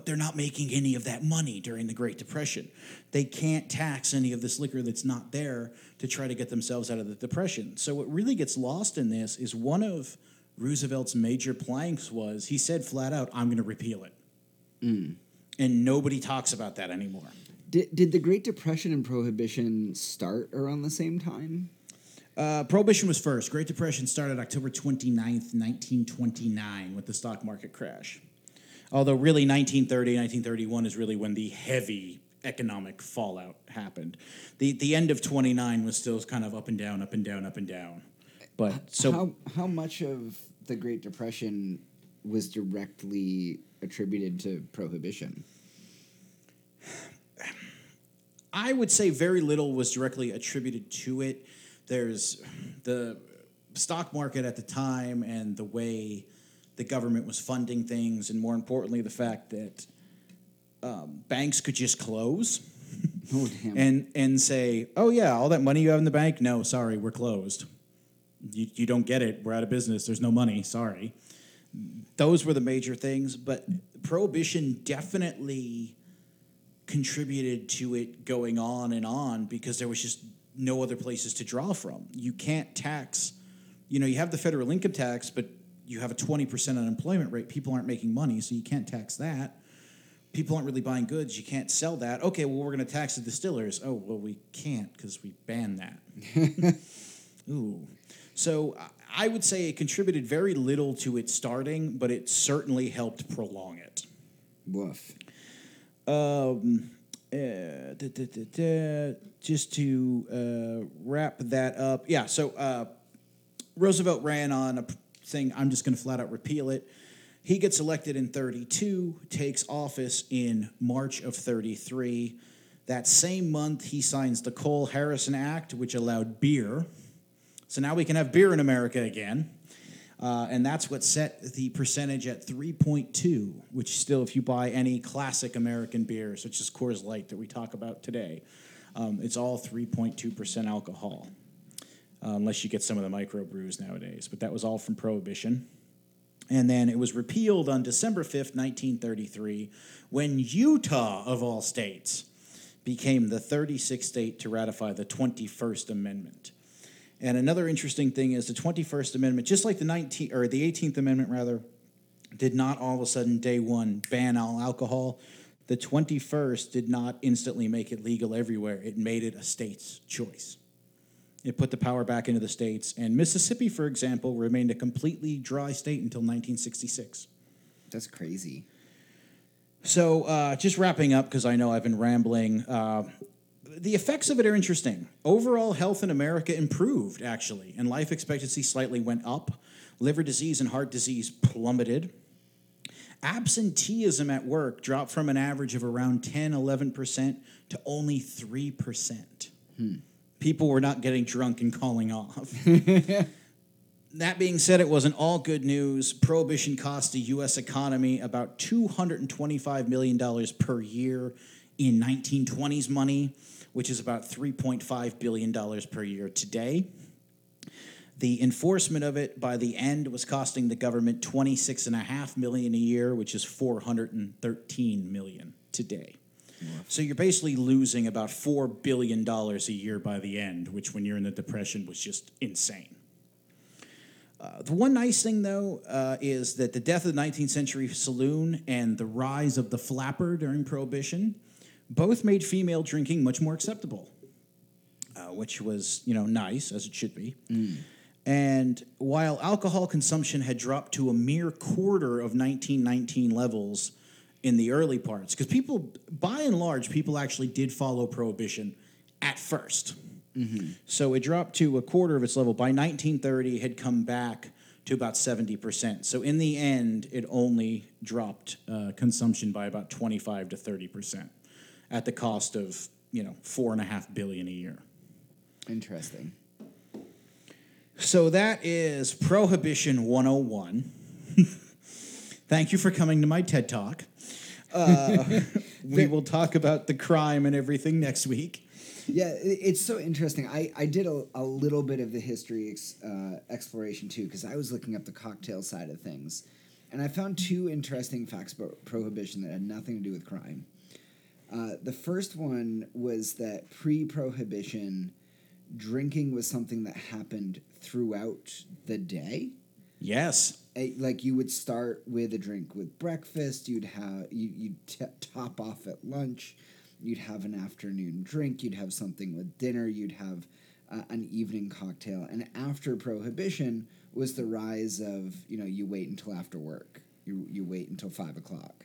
they're not making any of that money during the Great Depression. They can't tax any of this liquor that's not there to try to get themselves out of the Depression. So what really gets lost in this is one of Roosevelt's major planks was he said flat out, "I'm going to repeal it," and nobody talks about that anymore. Did, did the Great Depression and Prohibition start around the same time? Uh, Prohibition was first. Great Depression started October 29th, 1929, with the stock market crash. Although, really, 1930, 1931 is really when the heavy economic fallout happened. The, the end of 29 was still kind of up and down, up and down, up and down. But so how how much of the Great Depression was directly attributed to prohibition? I would say very little was directly attributed to it. There's the stock market at the time and the way the government was funding things, and more importantly, the fact that um, banks could just close Oh and and say, "Oh yeah, all that money you have in the bank? No, sorry, we're closed. You you don't get it. We're out of business. There's no money. Sorry." Those were the major things, but prohibition definitely contributed to it going on and on because there was just no other places to draw from. You can't tax, you know, you have the federal income tax, but you have a 20% unemployment rate. People aren't making money, so you can't tax that. people aren't really buying goods. You can't sell that. Okay, well, we're going to tax the distillers. Oh, well, we can't because we banned that. Ooh. So I- would say it contributed very little to its starting, but it certainly helped prolong it. Woof. Um, uh, da, da, da, just to uh, wrap that up, yeah. So uh, Roosevelt ran on a thing. I'm just going to flat out repeal it. He gets elected in 32, takes office in March of 33. That same month, he signs the Cole Harrison Act, which allowed beer. So now we can have beer in America again. Uh, and that's what set the percentage at 3.2, which still, if you buy any classic American beer, such as Coors Light that we talk about today, um, it's all 3.2% alcohol, uh, unless you get some of the microbrews nowadays. But that was all from Prohibition. And then it was repealed on December 5th, 1933, when Utah, of all states, became the 36th state to ratify the 21st Amendment. And another interesting thing is the 21st Amendment, just like the 19 or the 18th Amendment rather, did not all of a sudden day one ban all alcohol. The 21st did not instantly make it legal everywhere. It made it a state's choice. It put the power back into the states, and Mississippi, for example, remained a completely dry state until 1966. That's crazy. So, uh, just wrapping up because I know I've been rambling. Uh, the effects of it are interesting. Overall health in America improved, actually, and life expectancy slightly went up. Liver disease and heart disease plummeted. Absenteeism at work dropped from an average of around 10, 11% to only 3%. People were not getting drunk and calling off. That being said, it wasn't all good news. Prohibition cost the U.S. economy about $225 million per year in 1920s money, which is about $3.5 billion per year today. The enforcement of it by the end was costing the government 26.5 million a year, which is 413 million today. So you're basically losing about $4 billion a year by the end, which when you're in the Depression was just insane. Uh, the one nice thing, though, uh, is that the death of the 19th century saloon and the rise of the flapper during Prohibition both made female drinking much more acceptable, uh, which was, you know, nice, as it should be. And while alcohol consumption had dropped to a mere quarter of 1919 levels in the early parts, because people, by and large, people actually did follow Prohibition at first. So it dropped to a quarter of its level. By 1930, it had come back to about 70%. So in the end, it only dropped uh, consumption by about 25 to 30% at the cost of, you know, four and a half billion a year. Interesting. So that is Prohibition 101. Thank you for coming to my TED Talk. Uh, we will talk about the crime and everything next week. Yeah, it's so interesting. I, I did a, a little bit of the history ex, uh, exploration too, because I was looking up the cocktail side of things. And I found two interesting facts about prohibition that had nothing to do with crime. Uh, the first one was that pre prohibition, drinking was something that happened throughout the day. Yes. Like you would start with a drink with breakfast you'd have you, you'd t- top off at lunch you'd have an afternoon drink you'd have something with dinner you'd have uh, an evening cocktail and after prohibition was the rise of you know you wait until after work you, you wait until five o'clock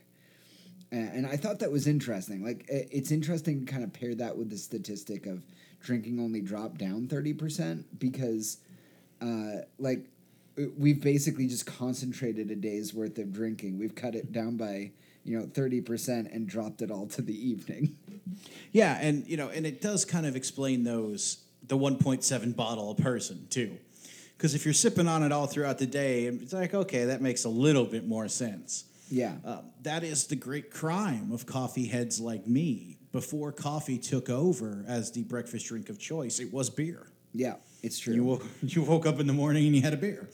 A- and I thought that was interesting. Like, it's interesting to kind of pair that with the statistic of drinking only dropped down 30% because, uh, like, we've basically just concentrated a day's worth of drinking. We've cut it down by, you know, 30% and dropped it all to the evening. Yeah, and you know, and it does kind of explain those the 1.7 bottle a person too, because if you're sipping on it all throughout the day, it's like okay, that makes a little bit more sense. Yeah. Um, that is the great crime of coffee heads like me. Before coffee took over as the breakfast drink of choice, it was beer. Yeah, it's true. You woke, you woke up in the morning and you had a beer.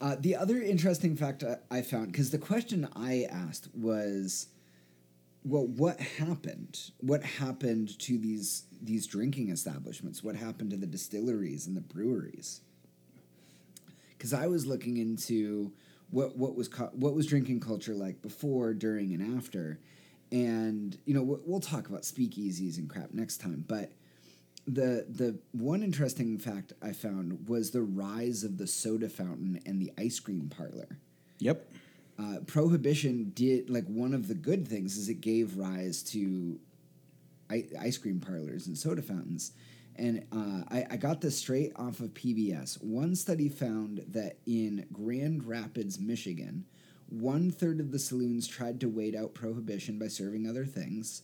Uh, the other interesting fact I, I found, because the question I asked was, well, what happened? What happened to these these drinking establishments? What happened to the distilleries and the breweries? Because I was looking into what what was co- what was drinking culture like before, during, and after, and you know we- we'll talk about speakeasies and crap next time, but the the one interesting fact I found was the rise of the soda fountain and the ice cream parlor. Yep. Uh, Prohibition did like one of the good things is it gave rise to I- ice cream parlors and soda fountains. And uh, I, I got this straight off of PBS. One study found that in Grand Rapids, Michigan, one third of the saloons tried to wait out prohibition by serving other things.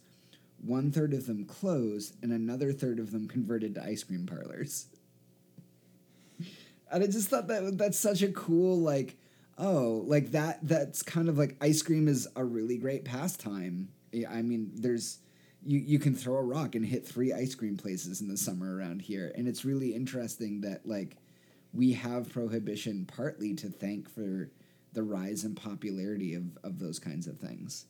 One third of them closed, and another third of them converted to ice cream parlors. And I just thought that that's such a cool like oh like that that's kind of like ice cream is a really great pastime. I mean there's you you can throw a rock and hit three ice cream places in the summer around here and it's really interesting that like we have prohibition partly to thank for the rise in popularity of, of those kinds of things.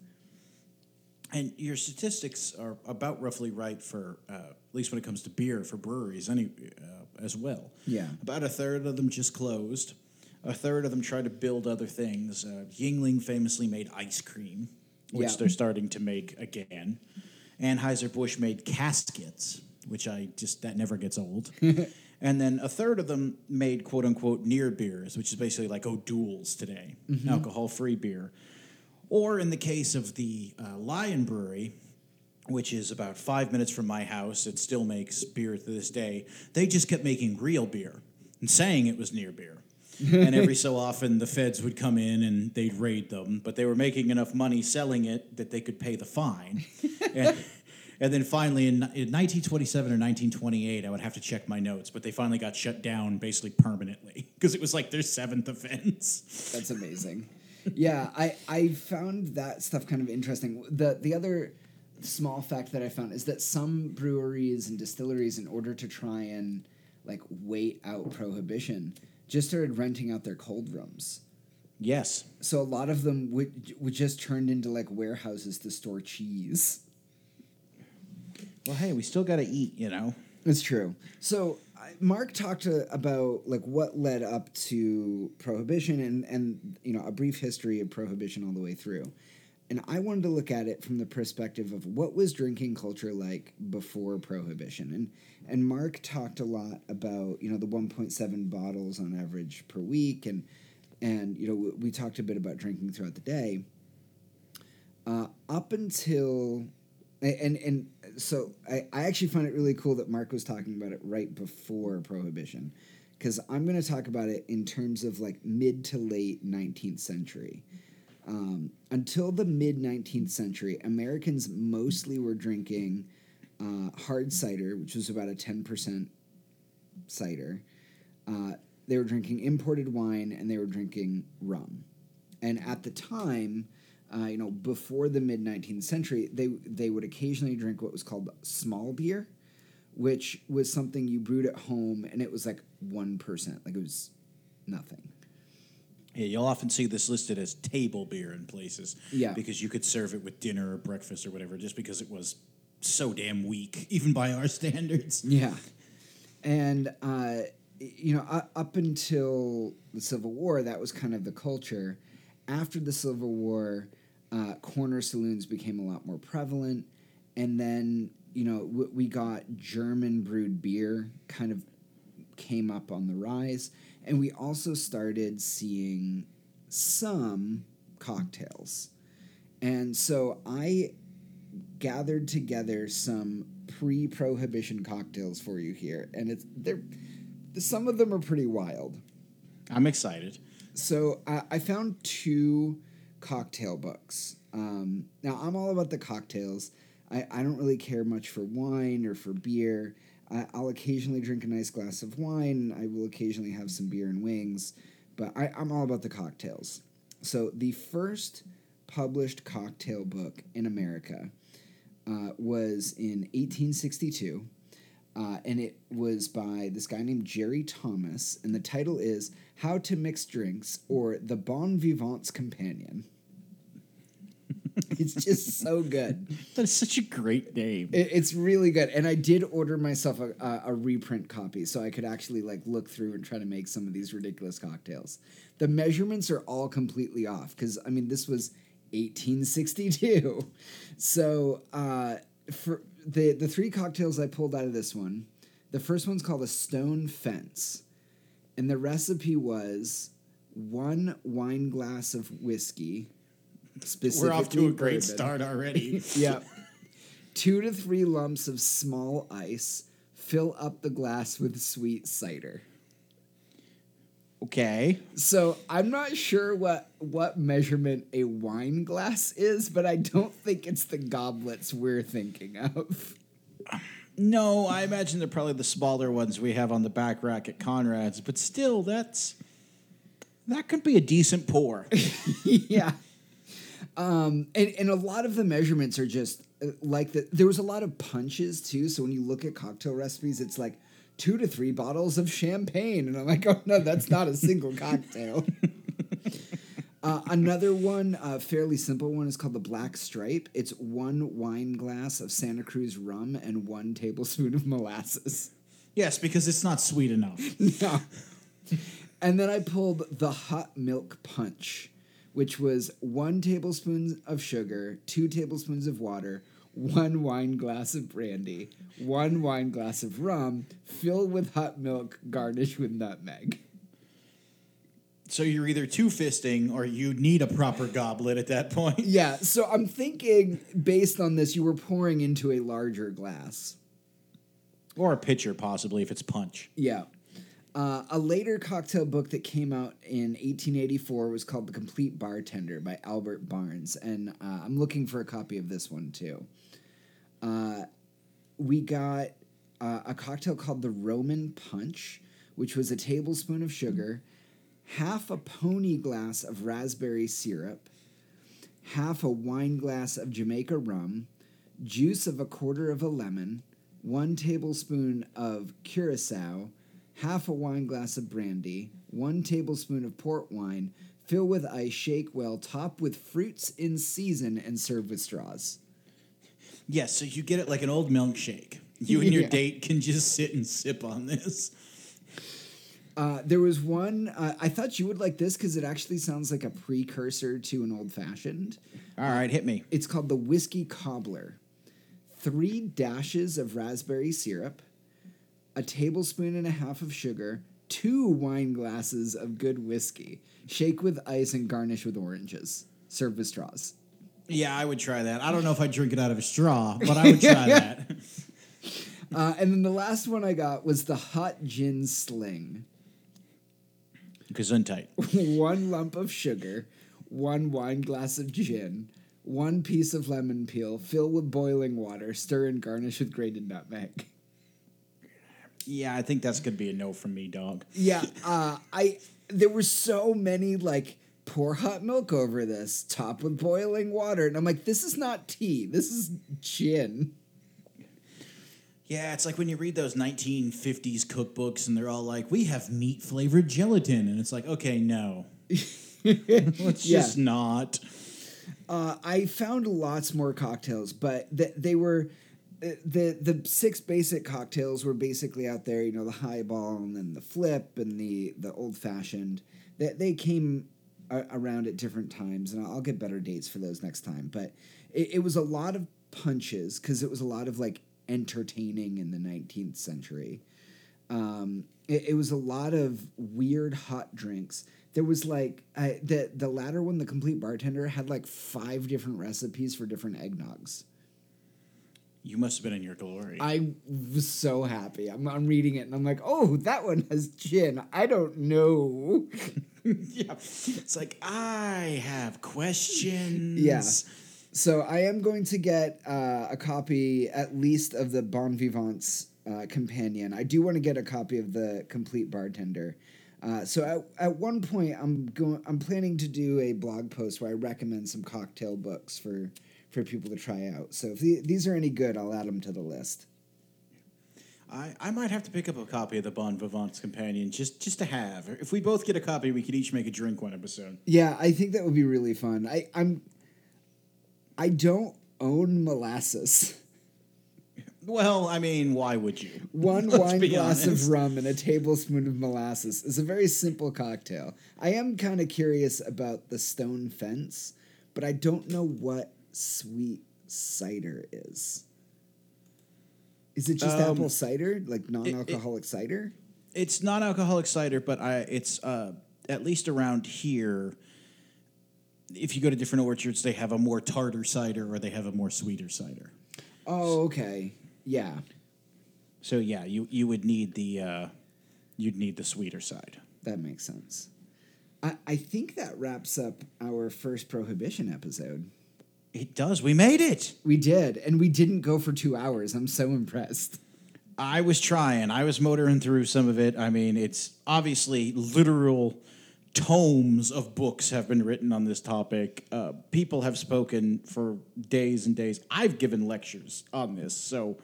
And your statistics are about roughly right for, uh, at least when it comes to beer, for breweries any, uh, as well. Yeah. About a third of them just closed. A third of them tried to build other things. Uh, Yuengling famously made ice cream, which Yeah. they're starting to make again. Anheuser-Busch made caskets, which I just, that never gets old. and then a third of them made quote unquote near beers, which is basically like O'Doul's today, alcohol free beer. Or in the case of the uh, Lion Brewery, which is about five minutes from my house, it still makes beer to this day. They just kept making real beer and saying it was near beer. and every so often, the feds would come in and they'd raid them, but they were making enough money selling it that they could pay the fine. and, and then finally, in, in 1927 or 1928, I would have to check my notes, but they finally got shut down basically permanently because it was like their seventh offense. That's amazing. Yeah, I I found that stuff kind of interesting. The the other small fact that I found is that some breweries and distilleries, in order to try and like wait out prohibition, just started renting out their cold rooms. Yes. So a lot of them would would just turned into like warehouses to store cheese. Well, hey, we still got to eat, you know. It's true. So Mark talked uh, about like what led up to prohibition and and you know a brief history of prohibition all the way through. And I wanted to look at it from the perspective of what was drinking culture like before prohibition. And and Mark talked a lot about, you know, the 1.7 bottles on average per week and and you know we talked a bit about drinking throughout the day. Uh, up until and and so I, I actually find it really cool that Mark was talking about it right before prohibition because I'm going to talk about it in terms of like mid to late 19th century. Um, until the mid 19th century, Americans mostly were drinking uh, hard cider, which was about a 10% cider. Uh, they were drinking imported wine and they were drinking rum. And at the time, uh, you know, before the mid 19th century, they they would occasionally drink what was called small beer, which was something you brewed at home, and it was like one percent, like it was nothing. Yeah, you'll often see this listed as table beer in places. Yeah. Because you could serve it with dinner or breakfast or whatever, just because it was so damn weak, even by our standards. Yeah, and uh, you know, up until the Civil War, that was kind of the culture. After the Civil War, uh, corner saloons became a lot more prevalent, and then you know w- we got German brewed beer kind of came up on the rise, and we also started seeing some cocktails. And so I gathered together some pre-prohibition cocktails for you here, and it's they're some of them are pretty wild. I'm excited. So I I found two cocktail books. Um, now I'm all about the cocktails. I, I don't really care much for wine or for beer. I, I'll occasionally drink a nice glass of wine. I will occasionally have some beer and wings, but I, I'm all about the cocktails. So the first published cocktail book in America uh, was in 1862. Uh, and it was by this guy named Jerry Thomas, and the title is How to Mix Drinks or The Bon Vivant's Companion. it's just so good. That is such a great name. It, it's really good, and I did order myself a, a, a reprint copy so I could actually like look through and try to make some of these ridiculous cocktails. The measurements are all completely off because I mean this was 1862. So uh, for the the three cocktails I pulled out of this one, the first one's called a Stone Fence, and the recipe was one wine glass of whiskey. Specifically We're off to a great bourbon. start already. yeah. Two to three lumps of small ice. Fill up the glass with sweet cider. okay. So I'm not sure what what measurement a wine glass is, but I don't think it's the goblets we're thinking of. No, I imagine they're probably the smaller ones we have on the back rack at Conrad's, but still, that's that could be a decent pour. yeah. Um, and, and a lot of the measurements are just uh, like the, there was a lot of punches too. So when you look at cocktail recipes, it's like two to three bottles of champagne. And I'm like, oh no, that's not a single cocktail. Uh, another one, uh, fairly simple one, is called the Black Stripe. It's one wine glass of Santa Cruz rum and one tablespoon of molasses. yes, because it's not sweet enough. No. And then I pulled the hot milk punch, which was one tablespoon of sugar, two tablespoons of water, one wine glass of brandy, one wine glass of rum, filled with hot milk, garnished with nutmeg. So you're either two fisting or you need a proper goblet at that point. Yeah, so I'm thinking based on this, you were pouring into a larger glass. Or a pitcher, possibly, if it's punch. Yeah. Uh, a later cocktail book that came out in 1884 was called The Complete Bartender by Albert Barnes, and uh, I'm looking for a copy of this one too. Uh, we got uh, a cocktail called the Roman Punch, which was a tablespoon of sugar, half a pony glass of raspberry syrup, half a wine glass of Jamaica rum, juice of a quarter of a lemon, one tablespoon of curacao, half a wine glass of brandy, one tablespoon of port wine, fill with ice, shake well, top with fruits in season, and serve with straws. Yes, so you get it like an old milkshake. You and your Yeah. date can just sit and sip on this. Uh, there was one, uh, I thought you would like this because it actually sounds like a precursor to an old fashioned. All right, hit me. It's called the Whiskey Cobbler. Three dashes of raspberry syrup, a tablespoon and a half of sugar, two wine glasses of good whiskey. Shake with ice and garnish with oranges. Serve with straws. Yeah, I would try that. I don't know if I'd drink it out of a straw, but I would try that. Uh, and then the last one I got was the hot gin sling. Gesundheit. one lump of sugar, one wine glass of gin, one piece of lemon peel, fill with boiling water, stir and garnish with grated nutmeg. Yeah, I think that's gonna be a no from me, dog. Yeah, uh, I there were so many like pour hot milk over this, top with boiling water, and I'm like, this is not tea, this is gin. Yeah, it's like when you read those 1950s cookbooks and they're all like, "We have meat flavored gelatin," and it's like, okay, no, let's Yeah. just not. Uh, I found lots more cocktails, but th- they were uh, the the six basic cocktails were basically out there. You know, the highball and then the flip and the the old fashioned. That they came a- around at different times, and I'll get better dates for those next time. But it, it was a lot of punches because it was a lot of like entertaining in the 19th century. Um, it, it was a lot of weird hot drinks. There was like uh, the the latter one, the complete bartender, had like five different recipes for different eggnogs. You must have been in your glory. I was so happy. I'm, I'm reading it and I'm like, oh, that one has gin. I don't know. yeah, it's like I have questions. Yeah. So I am going to get uh, a copy, at least, of the Bon Vivant's uh, companion. I do want to get a copy of the Complete Bartender. Uh, so at, at one point, I'm going. I'm planning to do a blog post where I recommend some cocktail books for for people to try out. So if the, these are any good, I'll add them to the list. I, I might have to pick up a copy of the Bon Vivant's Companion just just to have. If we both get a copy, we could each make a drink one episode. Yeah, I think that would be really fun. I, I'm. I don't own molasses. Well, I mean, why would you? One Let's wine glass honest. of rum and a tablespoon of molasses is a very simple cocktail. I am kind of curious about the stone fence, but I don't know what sweet cider is. Is it just Um, apple cider, like non-alcoholic cider? It's non-alcoholic cider, but I it's uh, at least around here. If you go to different orchards, they have a more tartar cider or they have a more sweeter cider. Oh, okay. Yeah. So yeah, you you would need the uh, you'd need the sweeter side. That makes sense. I, I think that wraps up our first prohibition episode. It does. We made it. We did, and we didn't go for two hours. I'm so impressed. I was trying. I was motoring through some of it. I mean, it's obviously literal tomes of books have been written on this topic. Uh, people have spoken for days and days. I've given lectures on this, so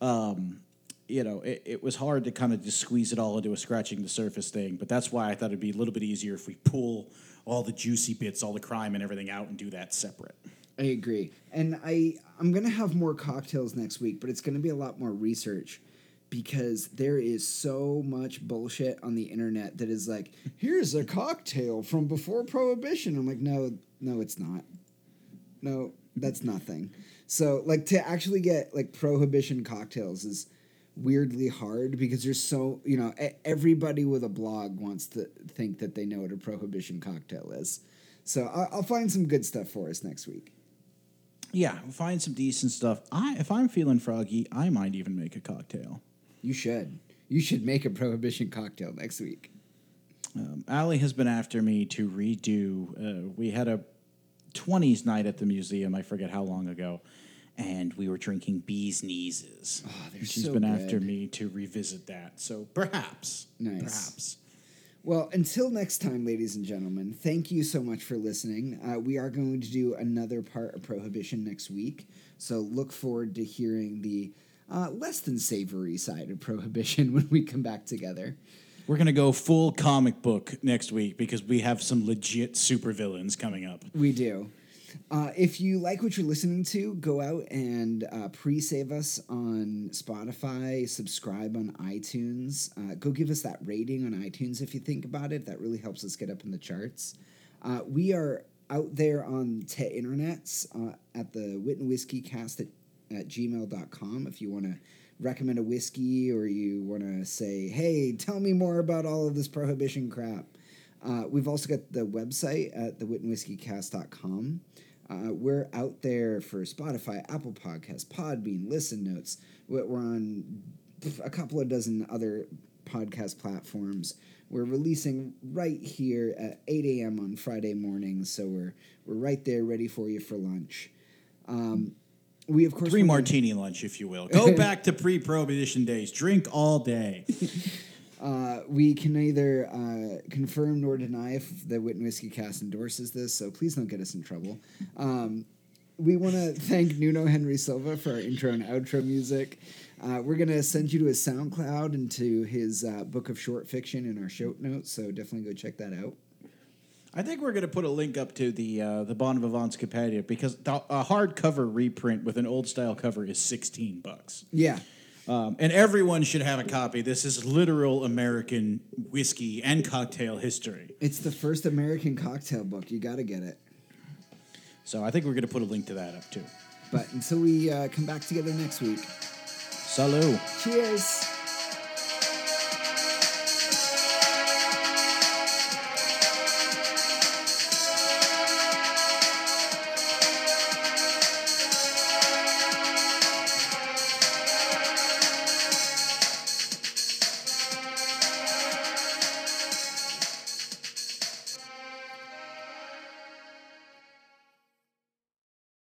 um, you know it, it was hard to kind of just squeeze it all into a scratching the surface thing. But that's why I thought it'd be a little bit easier if we pull all the juicy bits, all the crime and everything out, and do that separate. I agree. And I I'm going to have more cocktails next week, but it's going to be a lot more research because there is so much bullshit on the internet that is like, here's a cocktail from before prohibition. I'm like, no, no it's not. No, that's nothing. So, like to actually get like prohibition cocktails is weirdly hard because there's so, you know, everybody with a blog wants to think that they know what a prohibition cocktail is. So, I'll find some good stuff for us next week. Yeah, find some decent stuff. I if I'm feeling froggy, I might even make a cocktail. You should. You should make a prohibition cocktail next week. Um, Allie has been after me to redo. Uh, we had a 20s night at the museum, I forget how long ago, and we were drinking bees' kneeses. Oh, She's so been after me to revisit that. So perhaps. Nice. Perhaps. Well, until next time, ladies and gentlemen, thank you so much for listening. Uh, we are going to do another part of Prohibition next week, so look forward to hearing the uh, less than savory side of Prohibition when we come back together. We're going to go full comic book next week because we have some legit supervillains coming up. We do. Uh, if you like what you're listening to, go out and uh, pre-save us on Spotify, subscribe on iTunes. Uh, go give us that rating on iTunes if you think about it. That really helps us get up in the charts. Uh, we are out there on te internets uh, at the Wit and Whiskey Cast at, at gmail.com if you want to recommend a whiskey or you want to say, hey, tell me more about all of this prohibition crap. Uh, we've also got the website at thewitandwhiskeycast.com. Uh, we're out there for Spotify, Apple Podcasts, Podbean, Listen Notes. We're we're on a couple of dozen other podcast platforms. We're releasing right here at 8 a.m. on Friday mornings, so we're we're right there, ready for you for lunch. Um, we of course Three martini lunch, if you will. Go back to pre prohibition days. Drink all day. Uh, we can neither uh, confirm nor deny if the Wit and Whiskey cast endorses this, so please don't get us in trouble. Um, we want to thank Nuno Henry Silva for our intro and outro music. Uh, we're going to send you to his SoundCloud and to his uh, book of short fiction in our show notes, so definitely go check that out. I think we're going to put a link up to the uh, the Bon Vivant's Compendium because the, a hardcover reprint with an old style cover is sixteen bucks, Yeah. um, and everyone should have a copy. This is literal American whiskey and cocktail history. It's the first American cocktail book. You got to get it. So I think we're going to put a link to that up too. But until we uh, come back together next week, Salut. cheers.